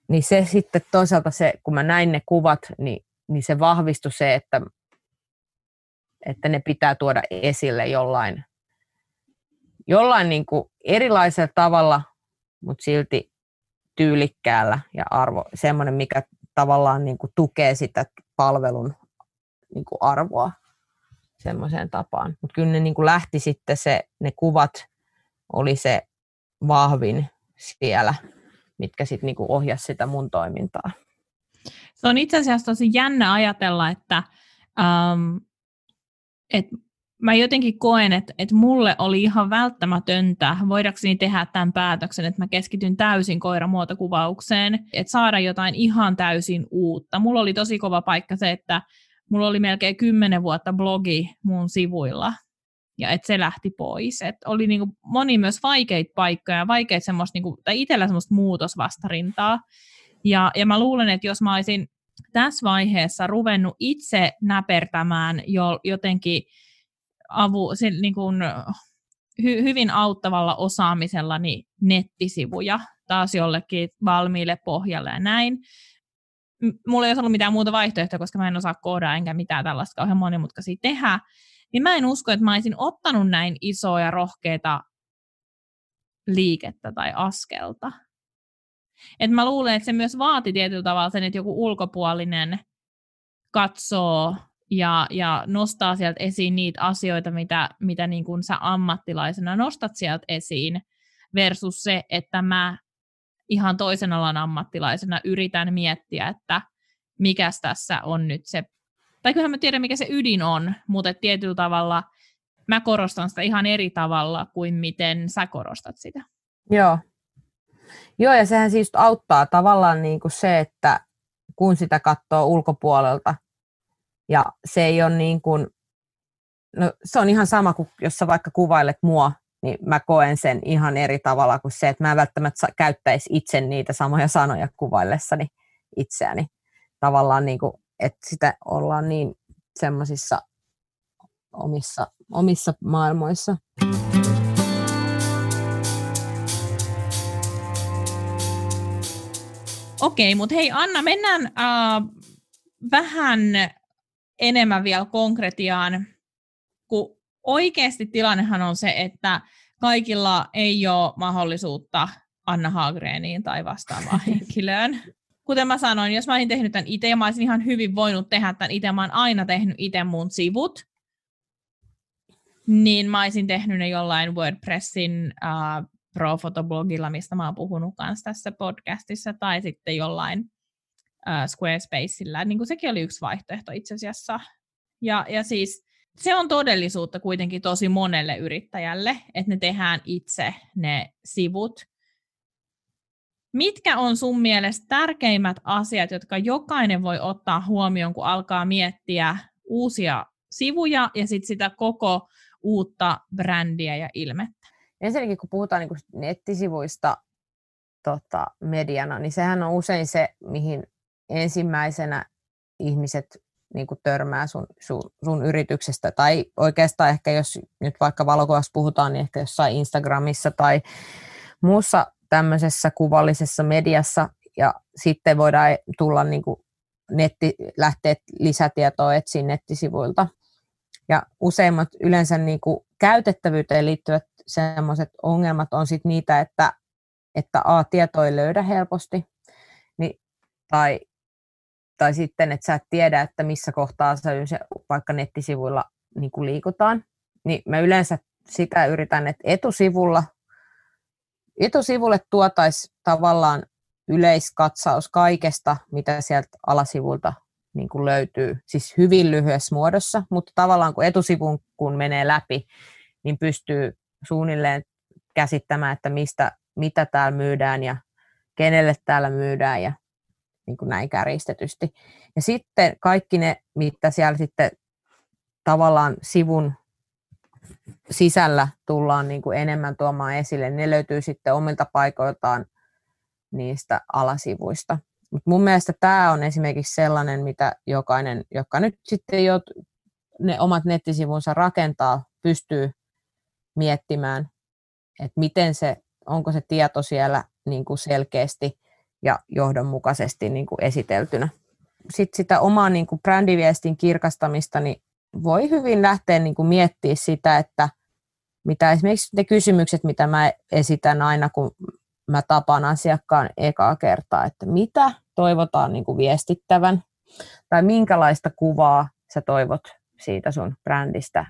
niin se sitten toisaalta se, kun mä näin ne kuvat, niin, niin se vahvistui se, että, että ne pitää tuoda esille jollain, jollain niin kuin erilaisella tavalla, mutta silti tyylikkäällä ja arvo, semmoinen, mikä tavallaan niin kuin tukee sitä palvelun niin kuin arvoa semmoiseen tapaan. Mutta kyllä ne niin kuin lähti sitten se, ne kuvat oli se vahvin siellä, mitkä sitten niin ohjasi sitä mun toimintaa. Se on itse asiassa tosi jännä ajatella, että, um, että mä jotenkin koen, että, että mulle oli ihan välttämätöntä, voidakseni tehdä tämän päätöksen, että mä keskityn täysin koiramuotokuvaukseen, että saada jotain ihan täysin uutta. Mulla oli tosi kova paikka se, että mulla oli melkein kymmenen vuotta blogi mun sivuilla, ja että se lähti pois. Et oli niinku moni myös vaikeita paikkoja, vaikeita semmoista, niinku, tai itsellä semmoista muutosvastarintaa. Ja, ja mä luulen, että jos mä olisin tässä vaiheessa ruvennut itse näpertämään jo, jotenkin avu, se, niin kuin, hy, hyvin auttavalla osaamisella niin nettisivuja taas jollekin valmiille pohjalle ja näin. Mulla ei olisi ollut mitään muuta vaihtoehtoa, koska mä en osaa koodaa enkä mitään tällaista kauhean monimutkaisia tehdä. Niin mä en usko, että mä olisin ottanut näin isoa ja rohkeita liikettä tai askelta. Et mä luulen, että se myös vaati tietyllä tavalla sen, että joku ulkopuolinen katsoo ja, ja nostaa sieltä esiin niitä asioita, mitä, mitä niin kuin sä ammattilaisena nostat sieltä esiin, versus se, että mä ihan toisen alan ammattilaisena yritän miettiä, että mikä tässä on nyt se, tai kyllähän mä tiedän, mikä se ydin on, mutta tietyllä tavalla mä korostan sitä ihan eri tavalla kuin miten sä korostat sitä. Joo. Joo, ja sehän siis auttaa tavallaan niin kuin se, että kun sitä katsoo ulkopuolelta, ja se ei ole niin kuin, no se on ihan sama kuin jos sä vaikka kuvailet mua, niin mä koen sen ihan eri tavalla kuin se, että mä en välttämättä käyttäisi itse niitä samoja sanoja kuvaillessani itseäni. Tavallaan niin kuin, että sitä ollaan niin semmoisissa omissa, omissa maailmoissa. Okei, mutta hei Anna, mennään äh, vähän enemmän vielä konkretiaan, kun oikeasti tilannehan on se, että kaikilla ei ole mahdollisuutta Anna Hagreeniin tai vastaavaan henkilöön. Kuten mä sanoin, jos mä olisin tehnyt tämän itse, mä olisin ihan hyvin voinut tehdä tämän itse. Mä oon aina tehnyt itse mun sivut. Niin mä olisin tehnyt ne jollain WordPressin uh, pro-fotoblogilla, mistä mä oon puhunut kanssa tässä podcastissa, tai sitten jollain äh, Squarespaceillä, niin kuin sekin oli yksi vaihtoehto itse asiassa. Ja, ja siis se on todellisuutta kuitenkin tosi monelle yrittäjälle, että ne tehdään itse ne sivut. Mitkä on sun mielestä tärkeimmät asiat, jotka jokainen voi ottaa huomioon, kun alkaa miettiä uusia sivuja ja sit sitä koko uutta brändiä ja ilmettä? Ensinnäkin kun puhutaan niin nettisivuista tota, mediana, niin sehän on usein se, mihin ensimmäisenä ihmiset niin kuin törmää sun, sun, sun yrityksestä, tai oikeastaan ehkä jos nyt vaikka valokuvassa puhutaan, niin ehkä jossain Instagramissa tai muussa tämmöisessä kuvallisessa mediassa, ja sitten voidaan tulla niin kuin netti, lähteä lisätietoa etsiä nettisivuilta. Ja useimmat yleensä niin kuin käytettävyyteen liittyvät sellaiset ongelmat on sit niitä, että, että A, tieto ei löydä helposti, niin, tai tai sitten, että sä et tiedä, että missä kohtaa sä vaikka nettisivuilla niin kuin liikutaan, niin mä yleensä sitä yritän, että etusivulla etusivulle tuotaisiin tavallaan yleiskatsaus kaikesta, mitä sieltä alasivulta niin kuin löytyy, siis hyvin lyhyessä muodossa, mutta tavallaan kun etusivun kun menee läpi, niin pystyy suunnilleen käsittämään, että mistä, mitä täällä myydään ja kenelle täällä myydään ja niin kuin näin kärjistetysti. Ja sitten kaikki ne, mitä siellä sitten tavallaan sivun sisällä tullaan niin kuin enemmän tuomaan esille, ne löytyy sitten omilta paikoiltaan niistä alasivuista. Mutta mun mielestä tämä on esimerkiksi sellainen, mitä jokainen, joka nyt sitten jo ne omat nettisivunsa rakentaa, pystyy miettimään, että miten se, onko se tieto siellä niin kuin selkeästi ja johdonmukaisesti niin kuin esiteltynä. Sitten sitä omaa niin kuin brändiviestin kirkastamista niin voi hyvin lähteä niin kuin miettimään sitä, että mitä esimerkiksi ne kysymykset, mitä mä esitän aina, kun mä tapaan asiakkaan ekaa kertaa, että mitä toivotaan niin kuin viestittävän tai minkälaista kuvaa sä toivot siitä sun brändistä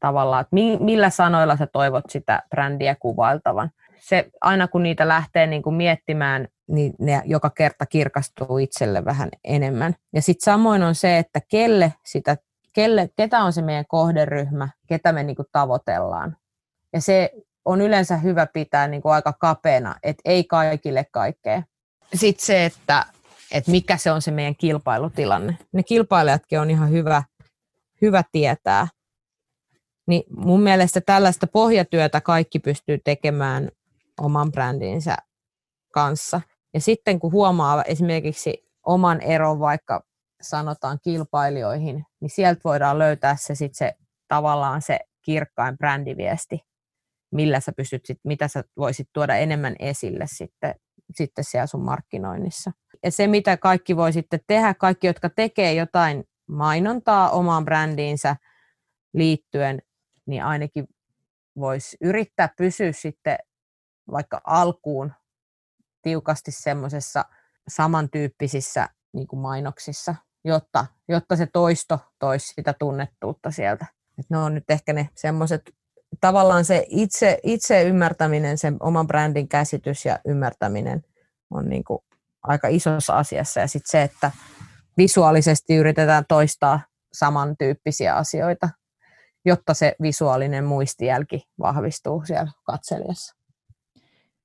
tavallaan, että millä sanoilla sä toivot sitä brändiä kuvailtavan. Se, aina kun niitä lähtee niin kuin miettimään, niin ne joka kerta kirkastuu itselle vähän enemmän. Ja sitten samoin on se, että kelle sitä, kelle, ketä on se meidän kohderyhmä, ketä me niin kuin tavoitellaan. Ja se on yleensä hyvä pitää niin kuin aika kapeana, että ei kaikille kaikkea. Sitten se, että, että mikä se on se meidän kilpailutilanne. Ne kilpailijatkin on ihan hyvä, hyvä tietää. Niin mun mielestä tällaista pohjatyötä kaikki pystyy tekemään oman brändinsä kanssa. Ja sitten kun huomaa esimerkiksi oman eron vaikka sanotaan kilpailijoihin, niin sieltä voidaan löytää se, sit se tavallaan se kirkkain brändiviesti millä sä pystyt sit, mitä sä voisit tuoda enemmän esille sitten, sitten siellä sun markkinoinnissa. Ja se, mitä kaikki voi sitten tehdä, kaikki, jotka tekee jotain mainontaa omaan brändiinsä liittyen, niin ainakin voisi yrittää pysyä sitten vaikka alkuun tiukasti semmoisessa samantyyppisissä niin kuin mainoksissa, jotta, jotta se toisto toisi sitä tunnettuutta sieltä. Et ne on nyt ehkä ne semmoiset tavallaan se itse, itse ymmärtäminen, sen oman brändin käsitys ja ymmärtäminen on niin kuin aika isossa asiassa. Ja sitten se, että visuaalisesti yritetään toistaa samantyyppisiä asioita, jotta se visuaalinen muistijälki vahvistuu siellä katselijassa.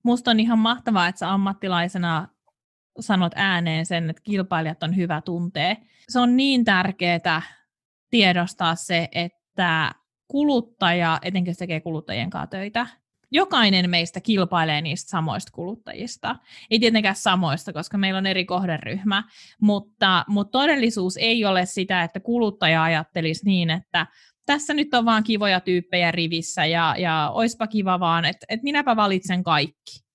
Musta on ihan mahtavaa, että sä ammattilaisena sanot ääneen sen, että kilpailijat on hyvä tuntee. Se on niin tärkeää tiedostaa se, että kuluttaja, etenkin jos tekee kuluttajien kanssa töitä, jokainen meistä kilpailee niistä samoista kuluttajista. Ei tietenkään samoista, koska meillä on eri kohderyhmä, mutta, mutta todellisuus ei ole sitä, että kuluttaja ajattelisi niin, että tässä nyt on vaan kivoja tyyppejä rivissä ja, ja oispa kiva vaan, että, että minäpä valitsen kaikki.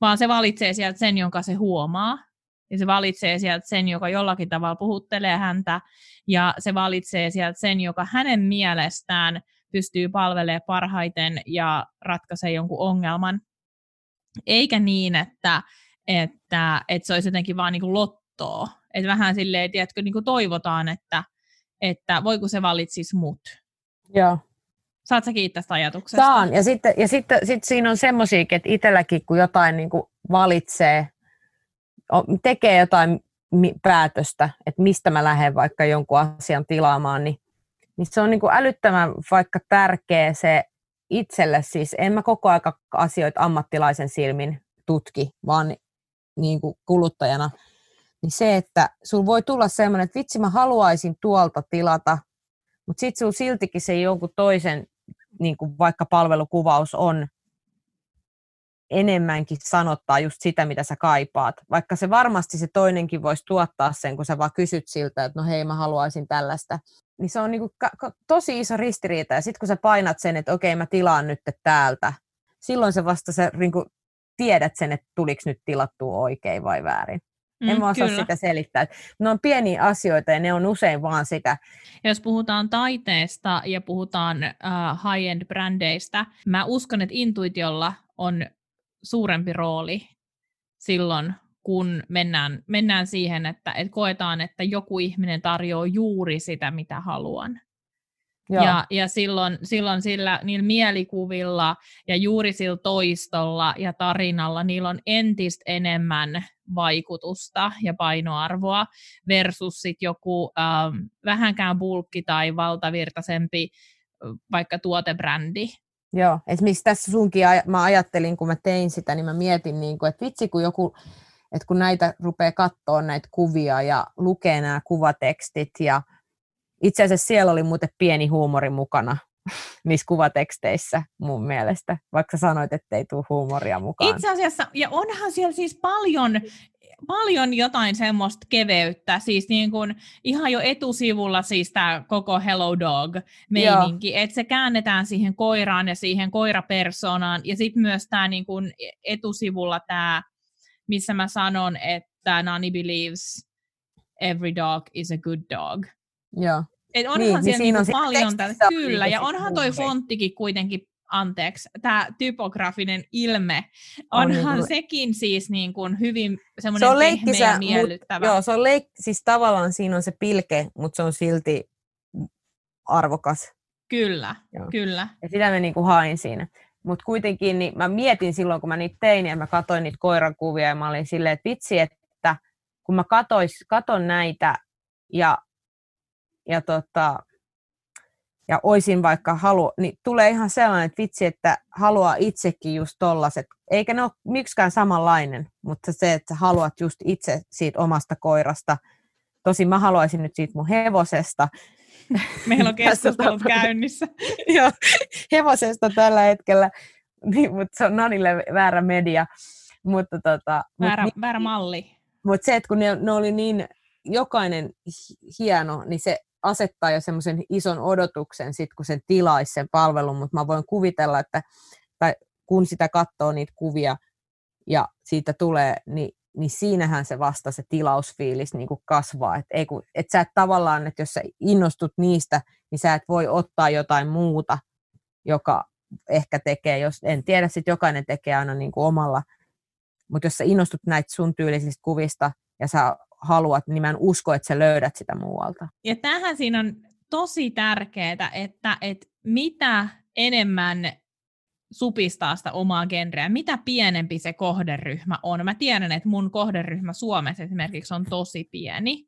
Vaan se valitsee sieltä sen, jonka se huomaa, ja se valitsee sieltä sen, joka jollakin tavalla puhuttelee häntä, ja se valitsee sieltä sen, joka hänen mielestään pystyy palvelemaan parhaiten ja ratkaisee jonkun ongelman. Eikä niin, että, että, että se olisi jotenkin vaan niin kuin lottoa. Että vähän silleen, tiedätkö, niin kuin toivotaan, että, että voiko se valitsisi mut. Joo. Saat sä kiittää tästä ajatuksesta? Saan. Ja sitten, ja sitten sit siinä on semmoisiakin, että itselläkin kun jotain niin kuin valitsee, tekee jotain päätöstä, että mistä mä lähden vaikka jonkun asian tilaamaan, niin, niin se on niin kuin älyttömän vaikka tärkeä se itselle, siis en mä koko aika asioita ammattilaisen silmin tutki, vaan niin kuin kuluttajana, niin se, että sulla voi tulla semmoinen, että vitsi mä haluaisin tuolta tilata, mutta sitten sulla siltikin se jonkun toisen niin kuin vaikka palvelukuvaus on enemmänkin sanottaa just sitä, mitä sä kaipaat. Vaikka se varmasti se toinenkin voisi tuottaa sen, kun sä vaan kysyt siltä, että no hei, mä haluaisin tällaista. Niin se on ka- ka- tosi iso ristiriita. Ja sitten kun sä painat sen, että okei, mä tilaan nyt täältä, silloin se vasta sä niinku tiedät sen, että tuliko nyt tilattua oikein vai väärin. Mm, en mä osaa kyllä. sitä selittää. Ne on pieniä asioita ja ne on usein vaan sitä. Jos puhutaan taiteesta ja puhutaan uh, high-end brändeistä, mä uskon, että intuitiolla on suurempi rooli silloin, kun mennään, mennään siihen, että, että koetaan, että joku ihminen tarjoaa juuri sitä, mitä haluan. Ja, ja silloin, silloin sillä, niillä mielikuvilla ja juuri sillä toistolla ja tarinalla niillä on entistä enemmän vaikutusta ja painoarvoa versus sit joku ähm, vähänkään bulkki tai valtavirtaisempi vaikka tuotebrändi. Joo, esimerkiksi tässä sunkin, mä ajattelin, kun mä tein sitä, niin mä mietin, niin kuin, että vitsi, kun joku, että kun näitä rupeaa katsoa näitä kuvia ja lukee nämä kuvatekstit ja itse asiassa siellä oli muuten pieni huumori mukana niissä kuvateksteissä mun mielestä, vaikka sanoit, että ei tule huumoria mukaan. Itse asiassa, ja onhan siellä siis paljon, paljon jotain semmoista keveyttä, siis niin kuin ihan jo etusivulla siis tämä koko Hello Dog meininki, että se käännetään siihen koiraan ja siihen koirapersonaan, ja sitten myös tämä niin kuin etusivulla tämä, missä mä sanon, että Nani believes every dog is a good dog. Joo. Et onhan niin, siellä niin niinku paljon tätä, kyllä, ja onhan toi fonttikin kuitenkin anteeksi, tämä typografinen ilme, onhan on niin sekin siis niin kuin hyvin semmoinen se on leikkisä, ja miellyttävä. Mut, joo, se on leik, siis tavallaan siinä on se pilke, mutta se on silti arvokas. Kyllä, joo. kyllä. Ja sitä mä niin kuin hain siinä. Mutta kuitenkin niin mä mietin silloin, kun mä niitä tein ja mä katsoin niitä koirankuvia ja mä olin silleen, että vitsi, että kun mä katois, katon näitä ja ja, tota, ja oisin vaikka halu, niin tulee ihan sellainen, että vitsi, että haluaa itsekin just tollaset, eikä ne ole miksikään samanlainen, mutta se, että haluat just itse siitä omasta koirasta, tosi mä haluaisin nyt siitä mun hevosesta. Meillä on keskustelut käynnissä. Joo, hevosesta tällä hetkellä, niin, mutta se on Nanille väärä media. Mutta tota, väärä, mut, väärä malli. Mutta se, että kun ne, ne oli niin jokainen hieno, niin se asettaa jo semmoisen ison odotuksen, sit, kun sen tilaisi sen palvelun, mutta mä voin kuvitella, että tai kun sitä katsoo niitä kuvia ja siitä tulee, niin, niin siinähän se vasta se tilausfiilis niin kuin kasvaa. Et, ei kun, et sä et tavallaan, että jos sä innostut niistä, niin sä et voi ottaa jotain muuta, joka ehkä tekee, jos en tiedä, sitten jokainen tekee aina niin kuin omalla, mutta jos sä innostut näitä sun tyylisistä kuvista ja sä haluat, niin mä en usko, että sä löydät sitä muualta. Ja tähän siinä on tosi tärkeää, että, että mitä enemmän supistaa sitä omaa genreä, mitä pienempi se kohderyhmä on. Mä tiedän, että mun kohderyhmä Suomessa esimerkiksi on tosi pieni.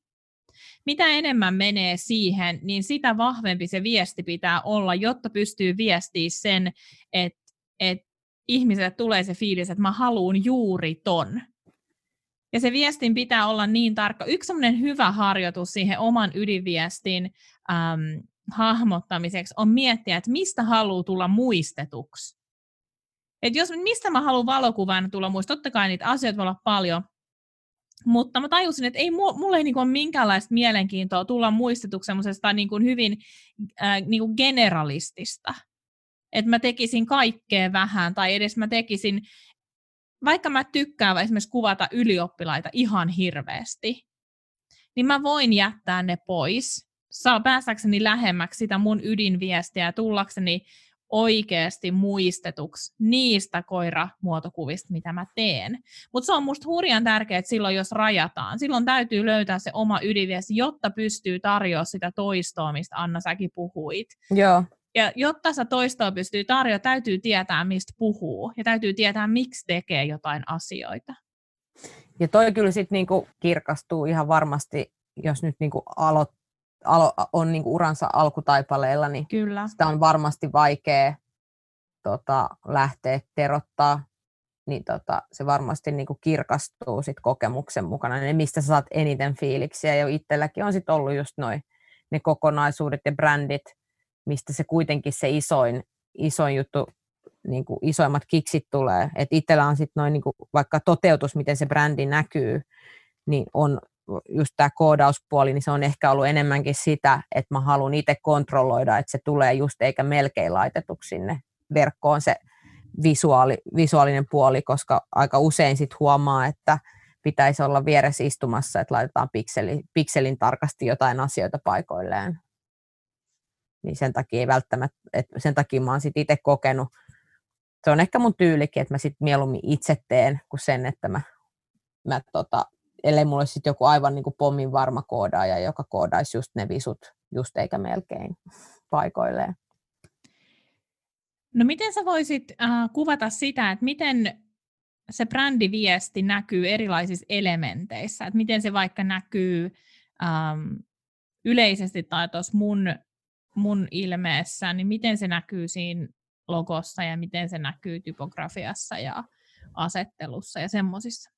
Mitä enemmän menee siihen, niin sitä vahvempi se viesti pitää olla, jotta pystyy viestiä sen, että, että ihmiselle tulee se fiilis, että mä haluan juuri ton. Ja se viestin pitää olla niin tarkka. Yksi hyvä harjoitus siihen oman ydinviestin äm, hahmottamiseksi on miettiä, että mistä haluaa tulla muistetuksi. Et jos, mistä mä haluan valokuvan tulla muistetuksi, totta kai niitä asioita voi olla paljon, mutta mä tajusin, että ei mulle ei niinku ole minkäänlaista mielenkiintoa tulla muistetuksi semmoisesta niinku hyvin äh, niinku generalistista. Että mä tekisin kaikkea vähän, tai edes mä tekisin vaikka mä tykkään esimerkiksi kuvata ylioppilaita ihan hirveästi, niin mä voin jättää ne pois, saa päästäkseni lähemmäksi sitä mun ydinviestiä ja tullakseni oikeasti muistetuksi niistä koiramuotokuvista, mitä mä teen. Mutta se on musta hurjan tärkeää, että silloin jos rajataan, silloin täytyy löytää se oma ydinviesti, jotta pystyy tarjoamaan sitä toistoa, mistä Anna säkin puhuit. Joo. Ja jotta sä toistoa pystyy tarjoamaan, täytyy tietää, mistä puhuu, ja täytyy tietää, miksi tekee jotain asioita. Ja toi kyllä sitten niinku kirkastuu ihan varmasti, jos nyt niinku alo, alo, on niinku uransa alkutaipaleella, niin kyllä. sitä on varmasti vaikea tota, lähteä terottaa, niin tota, se varmasti niinku kirkastuu sit kokemuksen mukana, ne mistä sä saat eniten fiiliksiä, ja itselläkin on sitten ollut just noin ne kokonaisuudet ja brändit, mistä se kuitenkin se isoin, isoin juttu, niin kuin isoimmat kiksit tulee. Et itsellä on sitten noin niin kuin, vaikka toteutus, miten se brändi näkyy, niin on just tämä koodauspuoli, niin se on ehkä ollut enemmänkin sitä, että mä haluan itse kontrolloida, että se tulee just eikä melkein laitetuksi sinne verkkoon se visuaali, visuaalinen puoli, koska aika usein sitten huomaa, että pitäisi olla vieressä istumassa, että laitetaan pikseli, pikselin tarkasti jotain asioita paikoilleen niin sen takia ei välttämättä, että sen takia mä oon sit itse kokenut, se on ehkä mun tyylikin, että mä sit mieluummin itse teen kuin sen, että mä, mä tota, ellei mulla olisi joku aivan niin kuin pommin varma koodaaja, joka koodaisi just ne visut, just eikä melkein. paikoilleen. No miten sä voisit äh, kuvata sitä, että miten se brändiviesti näkyy erilaisissa elementeissä, että miten se vaikka näkyy ähm, yleisesti tai tuossa mun, mun ilmeessä, niin miten se näkyy siinä logossa ja miten se näkyy typografiassa ja asettelussa ja semmoisissa?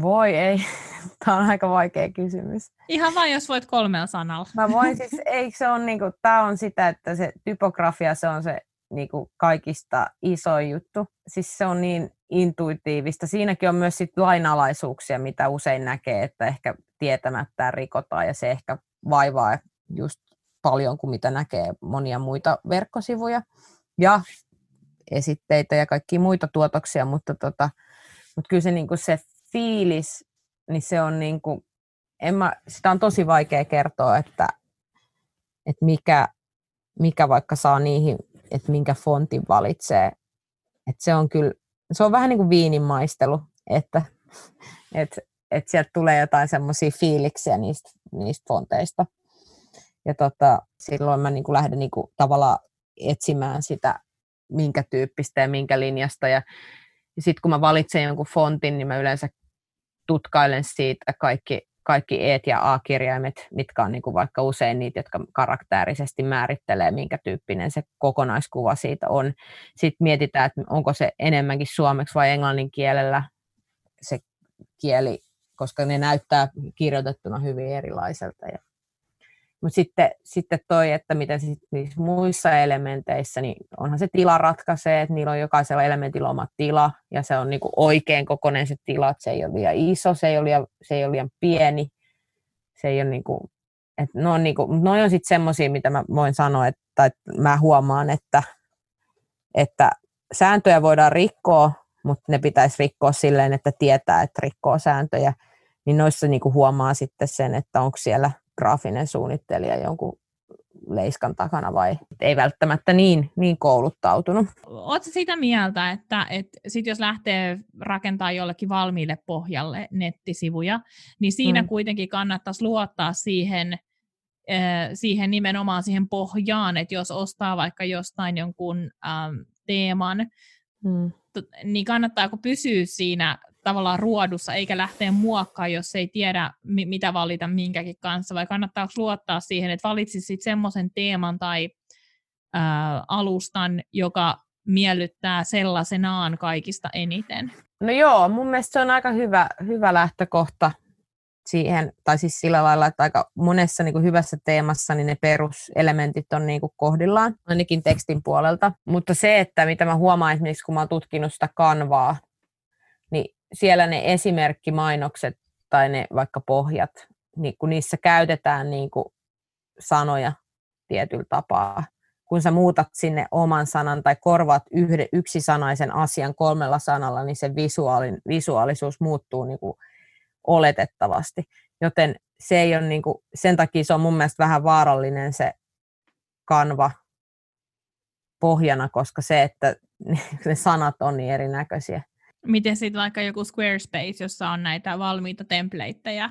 Voi ei, tämä on aika vaikea kysymys. Ihan vain, jos voit kolmella sanalla. Mä voin siis, eikö se on niinku, tämä on sitä, että se typografia, se on se niinku kaikista iso juttu. Siis se on niin intuitiivista. Siinäkin on myös sit lainalaisuuksia, mitä usein näkee, että ehkä tietämättä rikotaan ja se ehkä vaivaa just paljon kuin mitä näkee monia muita verkkosivuja ja esitteitä ja kaikki muita tuotoksia, mutta, tota, mutta kyllä se, niin kuin se fiilis, niin se on niin kuin, en mä, sitä on tosi vaikea kertoa, että, että mikä, mikä vaikka saa niihin, että minkä fontin valitsee. Että se on kyllä, se on vähän niin kuin viinin maistelu, että, että, että sieltä tulee jotain semmoisia fiiliksiä niistä, niistä fonteista. Ja tota, silloin mä niin kuin lähden niin kuin tavallaan etsimään sitä, minkä tyyppistä ja minkä linjasta. Ja, ja sitten kun mä valitsen jonkun fontin, niin mä yleensä tutkailen siitä kaikki, kaikki E- ja A-kirjaimet, mitkä on niin kuin vaikka usein niitä, jotka karaktäärisesti määrittelee, minkä tyyppinen se kokonaiskuva siitä on. Sitten mietitään, että onko se enemmänkin suomeksi vai englannin kielellä se kieli, koska ne näyttää kirjoitettuna hyvin erilaiselta. Ja mutta sitten, sitten toi, että miten se niissä muissa elementeissä, niin onhan se tila ratkaisee, että niillä on jokaisella elementillä oma tila, ja se on niinku oikein kokoinen se tila, että se ei ole liian iso, se ei ole liian, se ei ole liian pieni, se ei ole niinku, että ne on, niinku, noi on sitten semmoisia, mitä mä voin sanoa, että, että mä huomaan, että, että sääntöjä voidaan rikkoa, mutta ne pitäisi rikkoa silleen, että tietää, että rikkoo sääntöjä, niin noissa niinku huomaa sitten sen, että onko siellä – graafinen suunnittelija jonkun leiskan takana vai ei välttämättä niin, niin kouluttautunut. Oletko sitä mieltä, että, että sit jos lähtee rakentaa jollekin valmiille pohjalle nettisivuja, niin siinä mm. kuitenkin kannattaisi luottaa siihen, siihen nimenomaan siihen pohjaan, että jos ostaa vaikka jostain jonkun ähm, teeman, mm. niin kannattaako pysyä siinä tavallaan ruodussa, eikä lähteä muokkaamaan, jos ei tiedä, mi- mitä valita minkäkin kanssa, vai kannattaako luottaa siihen, että valitsisit semmoisen teeman tai ää, alustan, joka miellyttää sellaisenaan kaikista eniten? No joo, mun mielestä se on aika hyvä, hyvä lähtökohta siihen, tai siis sillä lailla, että aika monessa niin kuin hyvässä teemassa niin ne peruselementit on niin kuin kohdillaan, ainakin tekstin puolelta. Mutta se, että mitä mä huomaan esimerkiksi, kun mä oon tutkinut sitä kanvaa, niin siellä ne esimerkkimainokset tai ne vaikka pohjat, niin kun niissä käytetään niin kuin sanoja tietyllä tapaa, kun sä muutat sinne oman sanan tai korvaat yhden, yksisanaisen asian kolmella sanalla, niin se visuaali, visuaalisuus muuttuu niin kuin oletettavasti. Joten se ei ole niin kuin, sen takia se on mun mielestä vähän vaarallinen se kanva pohjana, koska se, että ne sanat on niin erinäköisiä. Miten sitten vaikka joku Squarespace, jossa on näitä valmiita templateja?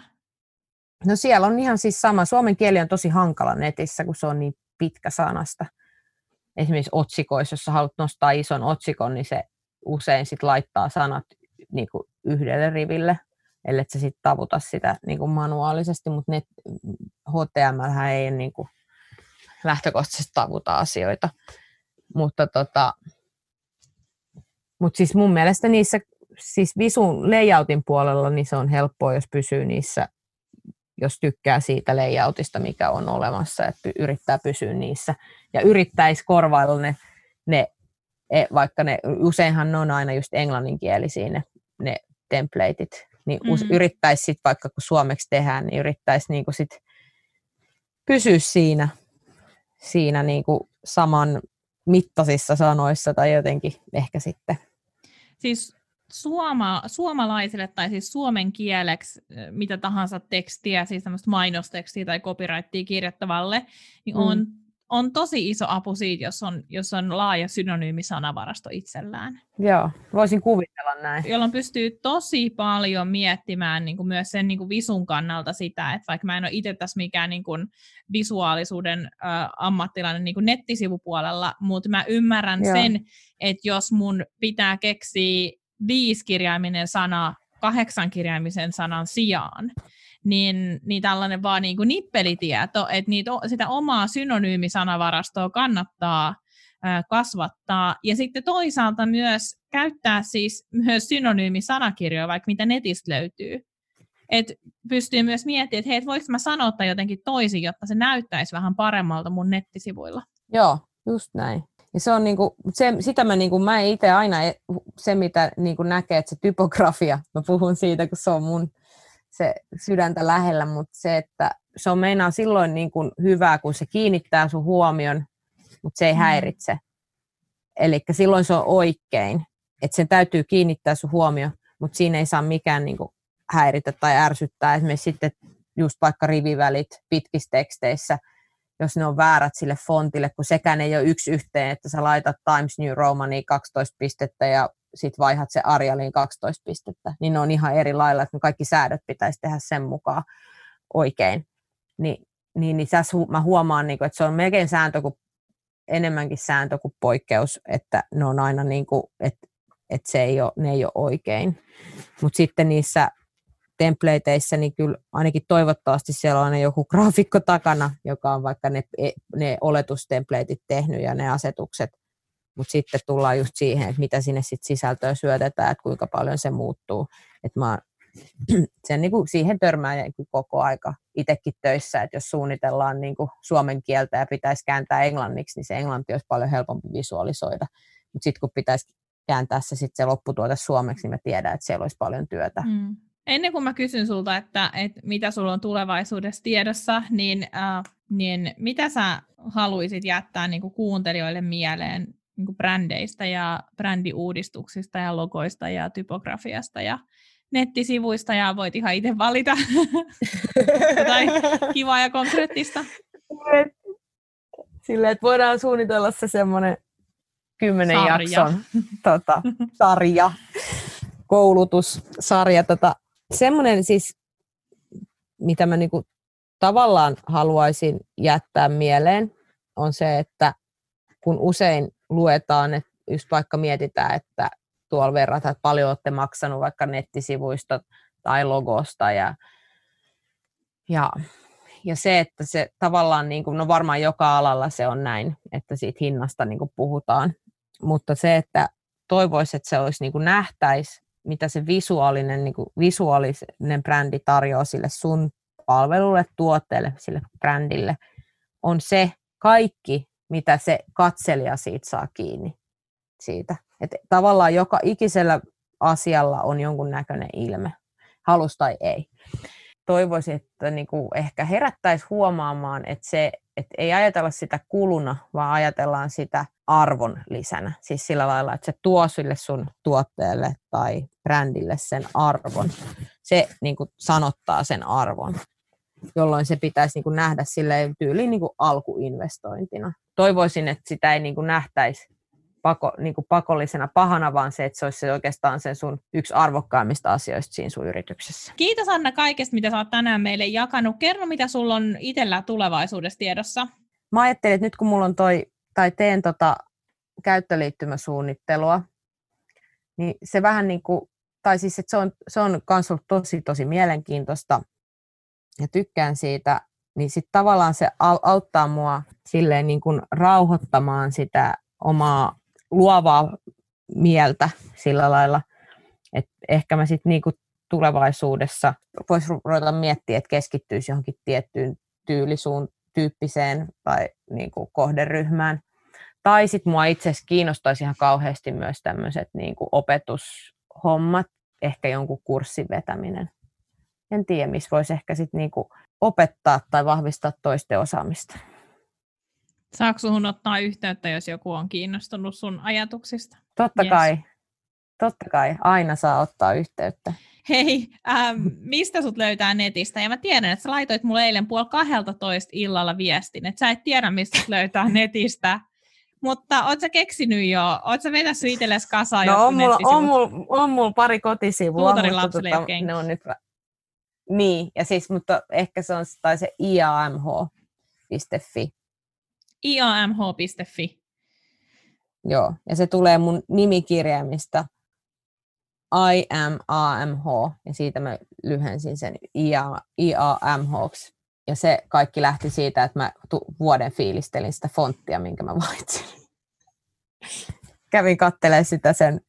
No siellä on ihan siis sama. Suomen kieli on tosi hankala netissä, kun se on niin pitkä sanasta. Esimerkiksi otsikoissa, jos haluat nostaa ison otsikon, niin se usein sit laittaa sanat niin kuin yhdelle riville, ellei se sitten tavuta sitä niin kuin manuaalisesti, mutta net, HTML ei niin kuin lähtökohtaisesti tavuta asioita. Mutta tota, mutta siis mun mielestä niissä, siis visun layoutin puolella, niin se on helppoa, jos pysyy niissä, jos tykkää siitä layoutista, mikä on olemassa, että yrittää pysyä niissä. Ja yrittäisi korvailla ne, ne e, vaikka ne, useinhan ne on aina just englanninkielisiä ne, ne templateit, niin mm. yrittäisi sitten vaikka kun suomeksi tehdään, niin yrittäisi niinku sit pysyä siinä, siinä niinku saman mittaisissa sanoissa tai jotenkin ehkä sitten. Siis suoma, suomalaisille tai siis suomen kieleksi mitä tahansa tekstiä, siis tämmöistä mainostekstiä tai copyrightia kirjoittavalle, niin mm. on on tosi iso apu siitä, jos on, jos on laaja synonyymisanavarasto itsellään. Joo, voisin kuvitella näin. Jolloin pystyy tosi paljon miettimään niin kuin myös sen niin kuin visun kannalta sitä, että vaikka mä en ole itse tässä mikään niin kuin visuaalisuuden äh, ammattilainen niin kuin nettisivupuolella, mutta mä ymmärrän Joo. sen, että jos mun pitää keksiä viisikirjaiminen sana kahdeksankirjaimisen sanan sijaan, niin, niin tällainen vaan niin kuin nippelitieto, että niitä, sitä omaa synonyymisanavarastoa kannattaa kasvattaa. Ja sitten toisaalta myös käyttää siis myös synonyymisanakirjoja, vaikka mitä netistä löytyy. Et pystyy myös miettimään, että hei, et voiko mä sanoa jotenkin toisin, jotta se näyttäisi vähän paremmalta mun nettisivuilla. Joo, just näin. Ja se on niinku, se, sitä mä, niinku, mä itse aina, e, se mitä niinku näkee, että se typografia, mä puhun siitä, kun se on mun se sydäntä lähellä, mutta se, että se on meinaa silloin niin kuin hyvää, kun se kiinnittää sun huomion, mutta se ei mm. häiritse. Eli silloin se on oikein, että sen täytyy kiinnittää sun huomio, mutta siinä ei saa mikään niin kuin häiritä tai ärsyttää. Esimerkiksi sitten just vaikka rivivälit pitkissä teksteissä, jos ne on väärät sille fontille, kun sekään ei ole yksi yhteen, että sä laitat Times New Romaniin 12 pistettä ja sit vaihat se Arialiin 12 pistettä, niin ne on ihan eri lailla, että kaikki säädöt pitäisi tehdä sen mukaan oikein. Ni, niin, niin tässä mä huomaan, niin kuin, että se on melkein sääntö kuin, enemmänkin sääntö kuin poikkeus, että ne on aina niin kuin, että, että se ei ole, ne ei ole oikein. Mutta sitten niissä templateissa, niin kyllä ainakin toivottavasti siellä on joku graafikko takana, joka on vaikka ne, ne oletustemplateit tehnyt ja ne asetukset, mutta sitten tullaan just siihen, että mitä sinne sit sisältöä syötetään, että kuinka paljon se muuttuu. Et mä, sen niin kuin siihen törmää niin koko aika itsekin töissä, että jos suunnitellaan niin kuin suomen kieltä ja pitäisi kääntää englanniksi, niin se englanti olisi paljon helpompi visualisoida. Mutta sitten kun pitäisi kääntää se, sit se lopputuote suomeksi, niin mä tiedän, että siellä olisi paljon työtä. Mm. Ennen kuin mä kysyn sulta, että, että mitä sulla on tulevaisuudessa tiedossa, niin, äh, niin mitä sä haluaisit jättää niin kuin kuuntelijoille mieleen niin brändeistä ja brändiuudistuksista ja logoista ja typografiasta ja nettisivuista ja voit ihan itse valita tai kivaa ja konkreettista. Silleen, että voidaan suunnitella se semmoinen kymmenen sarja. jakson tota, sarja, koulutussarja. Tota, semmoinen siis, mitä mä niinku tavallaan haluaisin jättää mieleen, on se, että kun usein luetaan, että just vaikka mietitään, että tuolla verrataan, että paljon olette maksanut vaikka nettisivuista tai logosta ja, ja, ja se, että se tavallaan, niin kuin, no varmaan joka alalla se on näin, että siitä hinnasta niin kuin puhutaan, mutta se, että toivoisi, että se olisi niin kuin nähtäisi, mitä se visuaalinen, niin kuin visuaalinen brändi tarjoaa sille sun palvelulle, tuotteelle, sille brändille, on se kaikki, mitä se katselija siitä saa kiinni siitä. Et tavallaan joka ikisellä asialla on jonkun näköinen ilme, halus tai ei. Toivoisin, että niinku ehkä herättäisi huomaamaan, että se, että ei ajatella sitä kuluna, vaan ajatellaan sitä arvon lisänä. Siis sillä lailla, että se tuo sille sun tuotteelle tai brändille sen arvon. Se niin kuin sanottaa sen arvon, jolloin se pitäisi niin kuin nähdä sille tyyliin niin kuin alkuinvestointina toivoisin, että sitä ei niin kuin nähtäisi pako, niin kuin pakollisena pahana, vaan se, että se olisi oikeastaan sen sun yksi arvokkaimmista asioista siinä sun yrityksessä. Kiitos Anna kaikesta, mitä sä oot tänään meille jakanut. Kerro, mitä sulla on itsellä tulevaisuudessa tiedossa. Mä ajattelin, että nyt kun mulla on toi, tai teen tota käyttöliittymäsuunnittelua, niin se vähän niin kuin, tai siis että se on, se on ollut tosi, tosi mielenkiintoista ja tykkään siitä, niin sitten tavallaan se auttaa mua silleen niin kuin rauhoittamaan sitä omaa luovaa mieltä sillä lailla, että ehkä mä sitten niin tulevaisuudessa voisi ruveta miettiä, että keskittyisi johonkin tiettyyn tyylisuun tyyppiseen tai niin kuin kohderyhmään. Tai sitten mua itse asiassa kiinnostaisi ihan kauheasti myös tämmöiset niin opetushommat, ehkä jonkun kurssin vetäminen. En tiedä, missä voisi ehkä sitten niin opettaa tai vahvistaa toisten osaamista. Saako sinuun ottaa yhteyttä, jos joku on kiinnostunut sun ajatuksista? Totta yes. kai. Totta kai, aina saa ottaa yhteyttä. hei, ähm, mistä sut löytää netistä? Ja mä tiedän, että sä laitoit mulle eilen puoli 12 illalla viestin, että sä et tiedä, mistä sut löytää netistä. Mutta oot sä keksinyt jo, oot sä vetänyt itsellesi kasaan No on mulla, on, mulla, on mulla pari kotisivua. Lapsille tota, ne on nyt... Niin, ja siis, mutta ehkä se on tai se iamh.fi. iamh.fi. Joo, ja se tulee mun nimikirjaimista I am AMH, ja siitä mä lyhensin sen IAMH. Ja se kaikki lähti siitä, että mä vuoden fiilistelin sitä fonttia, minkä mä valitsin. kävin katselemaan sitä sen,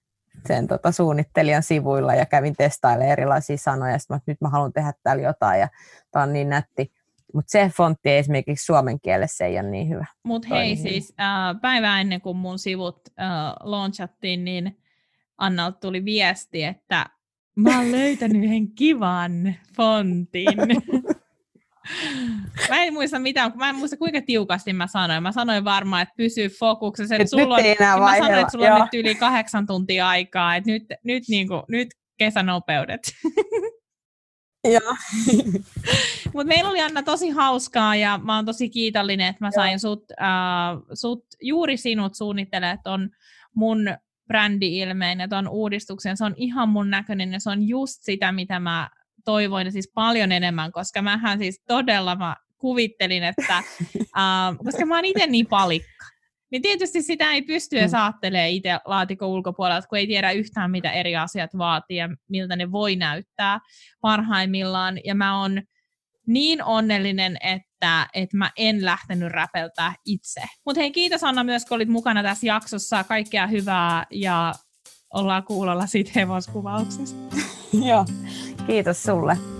sen tota suunnittelijan sivuilla ja kävin testailemaan erilaisia sanoja. Sitten mä, nyt mä haluan tehdä täällä jotain ja tää on niin nätti. Mutta se fontti ei esimerkiksi suomen kielessä ei ole niin hyvä. Mutta hei niin. siis, äh, päivää ennen kuin mun sivut äh, launchattiin, niin Annalta tuli viesti, että mä oon löytänyt yhden kivan fontin. Mä en muista mitään, mä en muista kuinka tiukasti mä sanoin. Mä sanoin varmaan, että pysy fokuksessa. Että sulla on, nyt enää mä sanoin, että sulla on nyt yli kahdeksan tuntia aikaa, että nyt, nyt, niin kuin, nyt kesänopeudet. Joo. Mutta meillä oli Anna tosi hauskaa ja mä oon tosi kiitollinen, että mä sain sut, äh, sut, juuri sinut suunnittelemaan on mun brändi-ilmeen ja ton uudistuksen. Se on ihan mun näköinen ja se on just sitä, mitä mä toivoin siis paljon enemmän, koska mähän siis todella mä kuvittelin, että uh, koska mä oon itse niin palikka, niin tietysti sitä ei pysty ja saattelee itse laatikon ulkopuolelta, kun ei tiedä yhtään, mitä eri asiat vaatii ja miltä ne voi näyttää parhaimmillaan. Ja mä oon niin onnellinen, että, että mä en lähtenyt räpeltää itse. Mutta hei, kiitos Anna myös, kun olit mukana tässä jaksossa. Kaikkea hyvää ja ollaan kuulolla siitä hevoskuvauksesta. Joo, kiitos sulle.